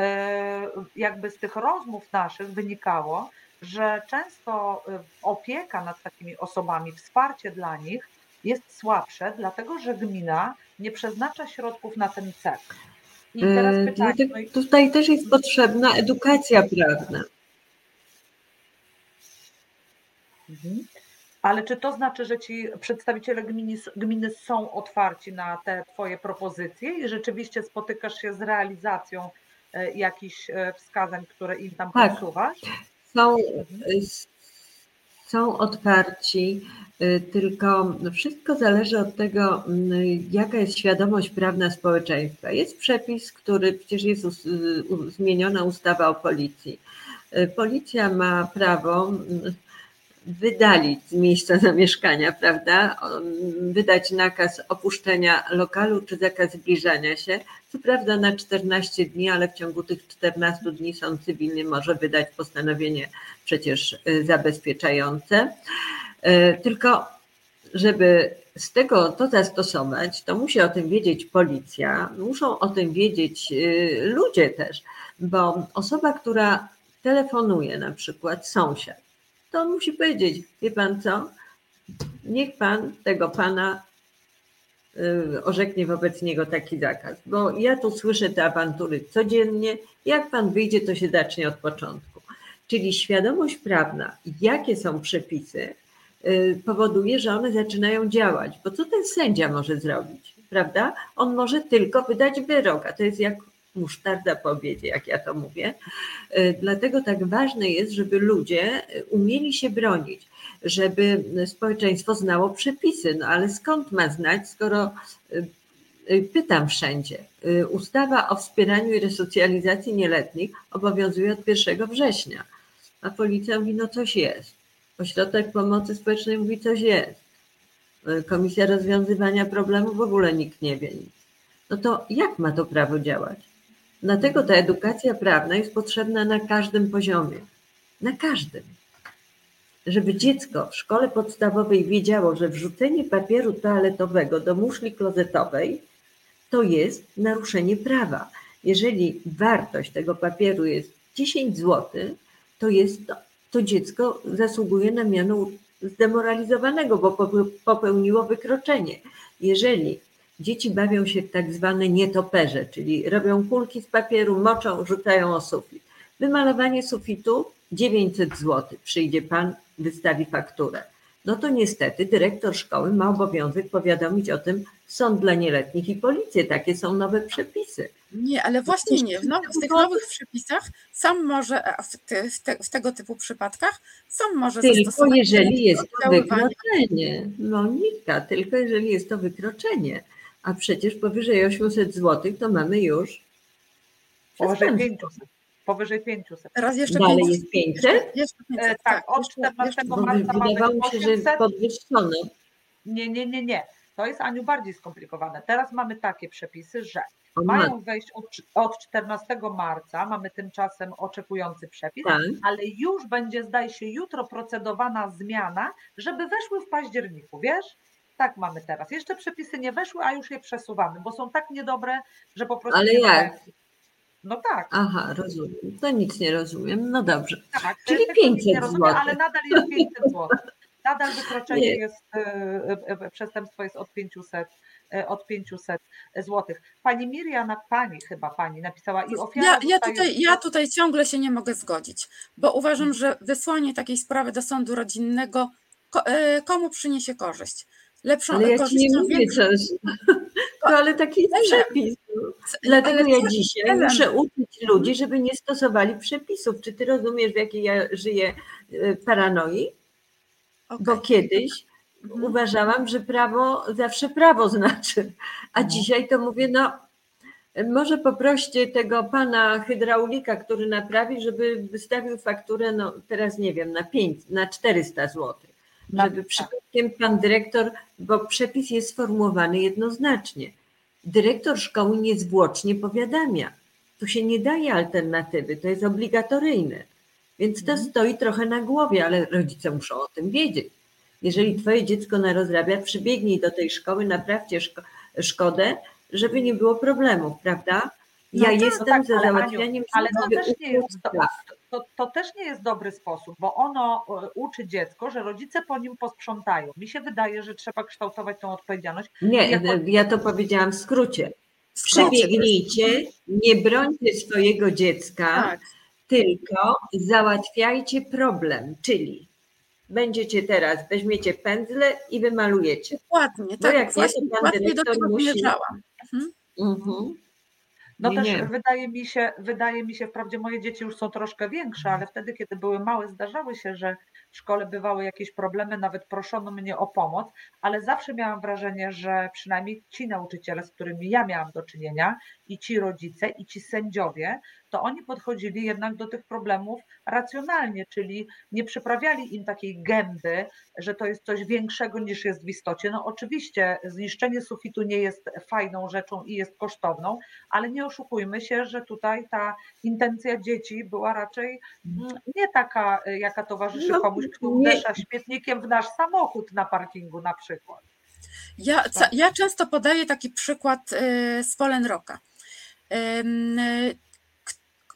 A: jakby z tych rozmów naszych wynikało, że często opieka nad takimi osobami, wsparcie dla nich jest słabsze, dlatego że gmina nie przeznacza środków na ten cel.
C: I teraz e, pytanie. No i... Tutaj też jest potrzebna edukacja prawna.
A: Mhm. Ale czy to znaczy, że ci przedstawiciele gminy, gminy są otwarci na te Twoje propozycje i rzeczywiście spotykasz się z realizacją e, jakichś e, wskazań, które im tam tak. posuwasz?
C: Są, mhm. Są otwarci. Y, tylko wszystko zależy od tego, mm, jaka jest świadomość prawna społeczeństwa. Jest przepis, który przecież jest zmieniona ustawa o policji. Y, policja ma prawo mm, wydalić z miejsca zamieszkania, prawda? Wydać nakaz opuszczenia lokalu czy zakaz zbliżania się. Co prawda na 14 dni, ale w ciągu tych 14 dni sąd cywilny może wydać postanowienie przecież y, zabezpieczające. E, tylko, żeby z tego to zastosować, to musi o tym wiedzieć policja, muszą o tym wiedzieć y, ludzie też, bo osoba, która telefonuje, na przykład sąsiad, to on musi powiedzieć, wie pan co, niech pan tego pana y, orzeknie wobec niego taki zakaz, bo ja tu słyszę te awantury codziennie, jak pan wyjdzie, to się zacznie od początku. Czyli świadomość prawna, jakie są przepisy, Y, powoduje, że one zaczynają działać. Bo co ten sędzia może zrobić? Prawda? On może tylko wydać wyrok, a to jest jak musztarda po obiedzie, jak ja to mówię. Y, dlatego tak ważne jest, żeby ludzie umieli się bronić, żeby społeczeństwo znało przepisy. No ale skąd ma znać, skoro y, pytam wszędzie. Ustawa o wspieraniu i resocjalizacji nieletnich obowiązuje od 1 września, a policja mówi, no coś jest. Ośrodek Pomocy Społecznej mówi, coś jest. Komisja Rozwiązywania Problemu w ogóle nikt nie wie nic. No to jak ma to prawo działać? Dlatego ta edukacja prawna jest potrzebna na każdym poziomie. Na każdym. Żeby dziecko w szkole podstawowej wiedziało, że wrzucenie papieru toaletowego do muszli klozetowej to jest naruszenie prawa. Jeżeli wartość tego papieru jest 10 zł, to jest to dziecko zasługuje na miano zdemoralizowanego, bo popełniło wykroczenie. Jeżeli dzieci bawią się w tak zwane nietoperze, czyli robią kulki z papieru, moczą, rzucają o sufit. Wymalowanie sufitu 900 zł. Przyjdzie pan, wystawi fakturę. No to niestety dyrektor szkoły ma obowiązek powiadomić o tym sąd dla nieletnich i policję. Takie są nowe przepisy.
B: Nie, ale właśnie nie. W, w tych nowych przepisach sam może, w, te, w, te, w tego typu przypadkach, sam może
C: Tylko jeżeli jest to wykroczenie. Monika, tylko jeżeli jest to wykroczenie. A przecież powyżej 800 zł to mamy już.
A: Powyżej 500. Powyżej 500.
B: Teraz jeszcze
C: Dalej 500. jest 500?
A: Jeszcze 500. E, tak, tak, od 14 marca
C: Wydawało mi się, że podwyższono.
A: Nie, nie, nie, nie. To jest Aniu bardziej skomplikowane. Teraz mamy takie przepisy, że mają wejść od, od 14 marca, mamy tymczasem oczekujący przepis, tak. ale już będzie, zdaje się, jutro procedowana zmiana, żeby weszły w październiku, wiesz? Tak mamy teraz. Jeszcze przepisy nie weszły, a już je przesuwamy, bo są tak niedobre, że po prostu.
C: Ale jak?
A: No tak.
C: Aha, rozumiem. To nic nie rozumiem. No dobrze. Tak, Czyli 500 zł.
A: Ale nadal jest 500 zł. Nadal wykroczenie nie. jest, e, e, e, przestępstwo jest od 500 od 500 zł. Pani Miriana, pani chyba pani napisała i ofiara.
B: Ja, ja, tutaj, ja tutaj ciągle się nie mogę zgodzić, bo uważam, że wysłanie takiej sprawy do sądu rodzinnego komu przyniesie korzyść?
C: Lepszą ale ja ci nie mówię coś. To, ale taki jest przepis. Dlatego ale ja dzisiaj muszę uczyć ludzi, żeby nie stosowali przepisów. Czy ty rozumiesz, w jakiej ja żyję paranoi? Okay. Bo kiedyś mhm. uważałam, że prawo zawsze prawo znaczy, a mhm. dzisiaj to mówię, no może poproście tego pana hydraulika, który naprawi, żeby wystawił fakturę, no teraz nie wiem, na 5, na 400 zł. Żeby przypadkiem pan dyrektor, bo przepis jest sformułowany jednoznacznie. dyrektor szkoły niezwłocznie powiadamia. Tu się nie daje alternatywy, to jest obligatoryjne. Więc to
A: Mhm.
C: stoi trochę na głowie, ale rodzice muszą o tym wiedzieć. Jeżeli twoje dziecko narozrabia, przybiegnij do tej szkoły, naprawcie szko- szkodę, żeby nie było problemów, prawda? Ja
A: No tak,
C: jestem
A: tak,
C: za
A: ale
C: załatwianiem
A: Ale to
C: sprawy
A: też, nie jest. To, to też nie jest dobry sposób, bo ono e, uczy dziecko, że rodzice po nim posprzątają. Mi się wydaje, że trzeba kształtować tą odpowiedzialność.
C: Nie,
A: Ja po-
C: ja to powiedziałam w skrócie. Przebiegnijcie, nie brońcie swojego dziecka,
B: Tak.
C: tylko załatwiajcie problem, czyli będziecie teraz, weźmiecie pędzle i wymalujecie.
B: Dokładnie,
C: Bo
B: tak.
C: jak nie, to
B: właśnie,
C: pan
B: właśnie do
C: dyrektor
B: tego
C: musi-
B: zmierzałam.
C: Mhm.
A: No
C: Nie,
A: też
C: nie.
A: wydaje mi się, wydaje mi się, wprawdzie moje dzieci już są troszkę większe, ale wtedy, kiedy były małe, zdarzały się, że w szkole bywały jakieś problemy, nawet proszono mnie o pomoc, ale zawsze miałam wrażenie, że przynajmniej ci nauczyciele, z którymi ja miałam do czynienia, i ci rodzice, i ci sędziowie, to oni podchodzili jednak do tych problemów racjonalnie, czyli nie przyprawiali im takiej gęby, że to jest coś większego niż jest w istocie. No oczywiście zniszczenie sufitu nie jest fajną rzeczą i jest kosztowną, ale nie oszukujmy się, że tutaj ta intencja dzieci była raczej mm, nie taka, jaka towarzyszy
C: No,
A: komuś, kto uderza śmietnikiem w nasz samochód na parkingu na przykład.
B: Ja, ja często podaję taki przykład y, z k-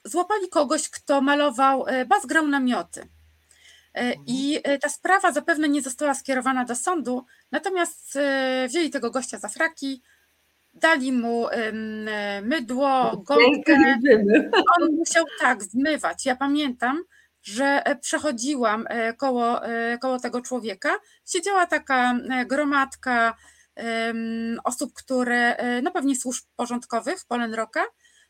B: Złapali kogoś, kto malował, y, bas grał namioty. Y, I y, ta sprawa zapewne nie została skierowana do sądu, natomiast wzięli tego gościa za fraki, dali mu mydło, gąbkę, on musiał tak zmywać. Ja pamiętam, że e, przechodziłam e, koło, e, koło tego człowieka. Siedziała taka e, gromadka osób, które, e, no pewnie służb porządkowych Polenroka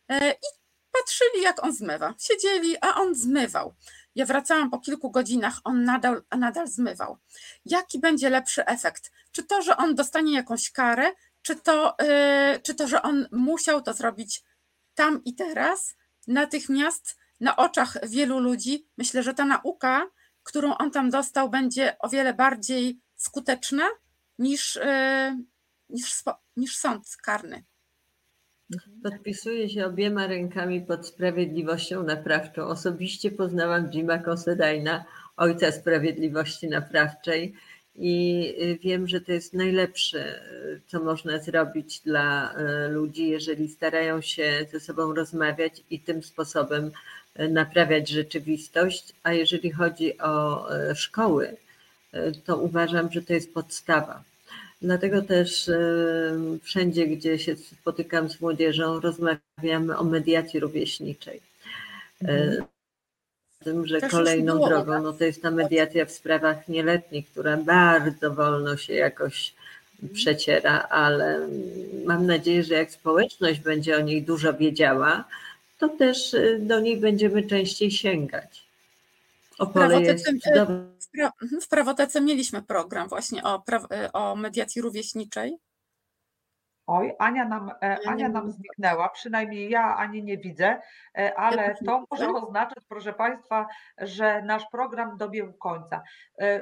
B: e, i patrzyli, jak on zmywa. Siedzieli, a on zmywał. Ja wracałam po kilku godzinach, on nadal, nadal zmywał. Jaki będzie lepszy efekt? Czy to, że on dostanie jakąś karę, czy to, e, czy to że on musiał to zrobić tam i teraz, natychmiast, na oczach wielu ludzi? Myślę, że ta nauka, którą on tam dostał, będzie o wiele bardziej skuteczna niż, e, niż, niż sąd karny.
C: Podpisuję się obiema rękami pod sprawiedliwością naprawczą. Osobiście poznałam Jima Considina, ojca sprawiedliwości naprawczej i y, wiem, że to jest najlepsze, y, co można zrobić dla y, ludzi, jeżeli starają się ze sobą rozmawiać i tym sposobem naprawiać rzeczywistość. A jeżeli chodzi o szkoły, to uważam, że to jest podstawa. Dlatego też y, wszędzie, gdzie się spotykam z młodzieżą, rozmawiamy o mediacji rówieśniczej. Y, Tym, że
B: Też
C: kolejną
B: było
C: drogą no to jest ta mediacja w sprawach nieletnich, która bardzo wolno się jakoś przeciera, ale mam nadzieję, że jak społeczność będzie o niej dużo wiedziała, to też y, do niej będziemy częściej sięgać. Opole jest cudowne
B: W, pra- mhm, w prawotece mieliśmy program właśnie o, pra- e, o mediacji rówieśniczej.
A: Oj, Ania nam, e, Ania nam zniknęła, przynajmniej ja Ani nie widzę, e, ale to może oznaczać, proszę Państwa, że nasz program dobiegł końca.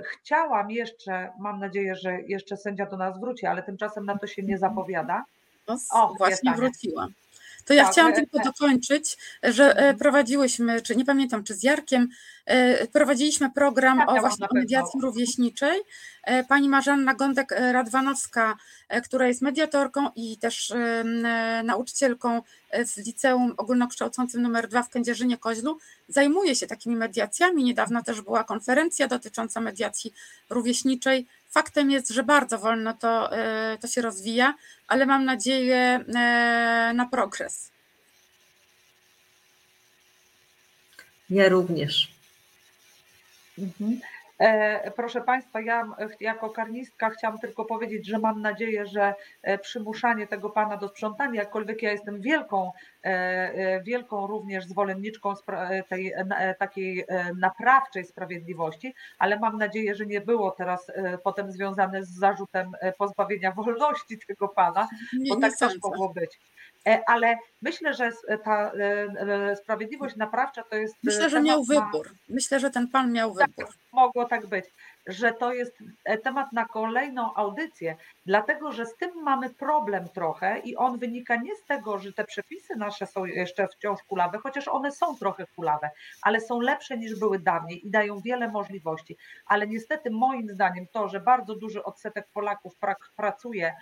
A: Chciałam jeszcze, mam nadzieję, że jeszcze sędzia do nas wróci, ale tymczasem na to się nie zapowiada.
B: No,
A: O,
B: właśnie
A: Ania.
B: To ja
A: Tak,
B: chciałam
A: e,
B: tylko
A: e.
B: dokończyć, że e, prowadziłyśmy, czy nie pamiętam, czy z Jarkiem, e, prowadziliśmy program
A: Tak,
B: o właśnie o mediacji rówieśniczej. Pani Marzanna Gądek-Radwanowska, która jest mediatorką i też nauczycielką w liceum ogólnokształcącym numer 2 w Kędzierzynie-Koźlu, zajmuje się takimi mediacjami. Niedawno też była konferencja dotycząca mediacji rówieśniczej. Faktem jest, że bardzo wolno to, e, to się rozwija, ale mam nadzieję e, na progres.
C: Ja również.
A: Mhm. E, Proszę Państwa, ja jako karnistka chciałam tylko powiedzieć, że mam nadzieję, że e, przymuszanie tego pana do sprzątania, jakkolwiek ja jestem wielką, e, wielką również zwolenniczką tej takiej naprawczej sprawiedliwości, ale mam nadzieję, że nie było teraz potem związane z zarzutem pozbawienia wolności tego pana, bo
B: nie
A: tak też
B: sądzę.
A: mogło być. E, Ale myślę, że ta e, e, sprawiedliwość naprawcza to jest.
B: Myślę, że miał
A: na-
B: wybór. Myślę, że ten pan miał
A: Tak.
B: wybór.
A: mogło tak być, że to jest temat na kolejną audycję, dlatego że z tym mamy problem trochę i on wynika nie z tego, że te przepisy nasze są jeszcze wciąż kulawe, chociaż one są trochę kulawe, ale są lepsze niż były dawniej i dają wiele możliwości. Ale niestety moim zdaniem to, że bardzo duży odsetek Polaków pracuje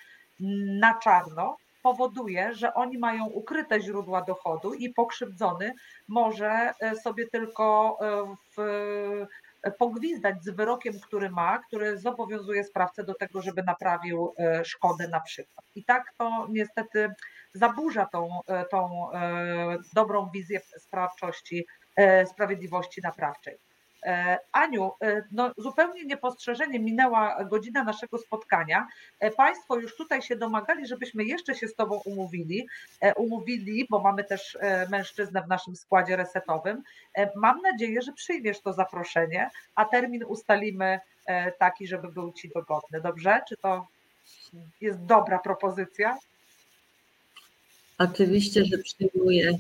A: na czarno, powoduje, że oni mają ukryte źródła dochodu i pokrzywdzony może e, sobie tylko e, w pogwizdać z wyrokiem, który ma, który zobowiązuje sprawcę do tego, żeby naprawił e, szkodę na przykład. I tak to niestety zaburza tą, e, tą e, dobrą wizję sprawczości, e, sprawiedliwości naprawczej. E, Aniu, e, no zupełnie niepostrzeżenie minęła godzina naszego spotkania. E, Państwo już tutaj się domagali, żebyśmy jeszcze się z Tobą umówili, umówili, bo mamy też mężczyznę w naszym składzie resetowym. Mam nadzieję, że przyjmiesz to zaproszenie, a termin ustalimy taki, żeby był Ci dogodny. Dobrze? Czy to jest dobra propozycja?
C: Oczywiście, że przyjmuję.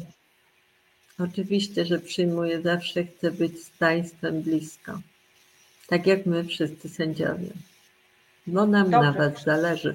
C: Oczywiście, że przyjmuję. Zawsze chcę być z Państwem blisko. Tak jak my wszyscy sędziowie. Bo nam na
A: Dobrze.
C: Was zależy.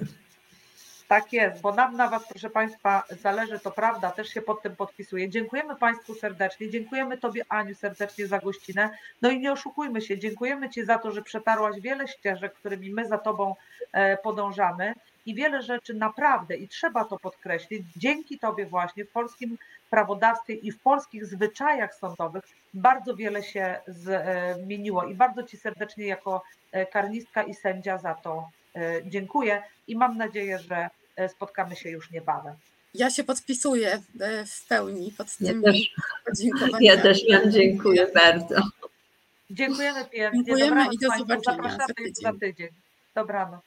A: Tak jest, bo nam na Was, proszę Państwa, zależy, to prawda, też się pod tym podpisuję. Dziękujemy Państwu serdecznie, dziękujemy Tobie, Aniu, serdecznie za gościnę. No i nie oszukujmy się, dziękujemy Ci za to, że przetarłaś wiele ścieżek, którymi my za Tobą e, podążamy i wiele rzeczy naprawdę, i trzeba to podkreślić, dzięki Tobie właśnie w polskim prawodawstwie i w polskich zwyczajach sądowych bardzo wiele się zmieniło i bardzo Ci serdecznie jako e, karnistka i sędzia za to e, dziękuję i mam nadzieję, że e, spotkamy się już niebawem.
B: Ja się podpisuję e, w pełni pod
C: Ja
B: tymi
C: też,
B: podziękowaniami.
C: ja też Wam dziękuję bardzo.
A: Dziękujemy pięknie.
B: Dziękujemy
A: Dobranoc
B: i do
A: Państwu.
B: zobaczenia za
A: Zapraszamy już za
B: tydzień.
A: tydzień. Dobranoc.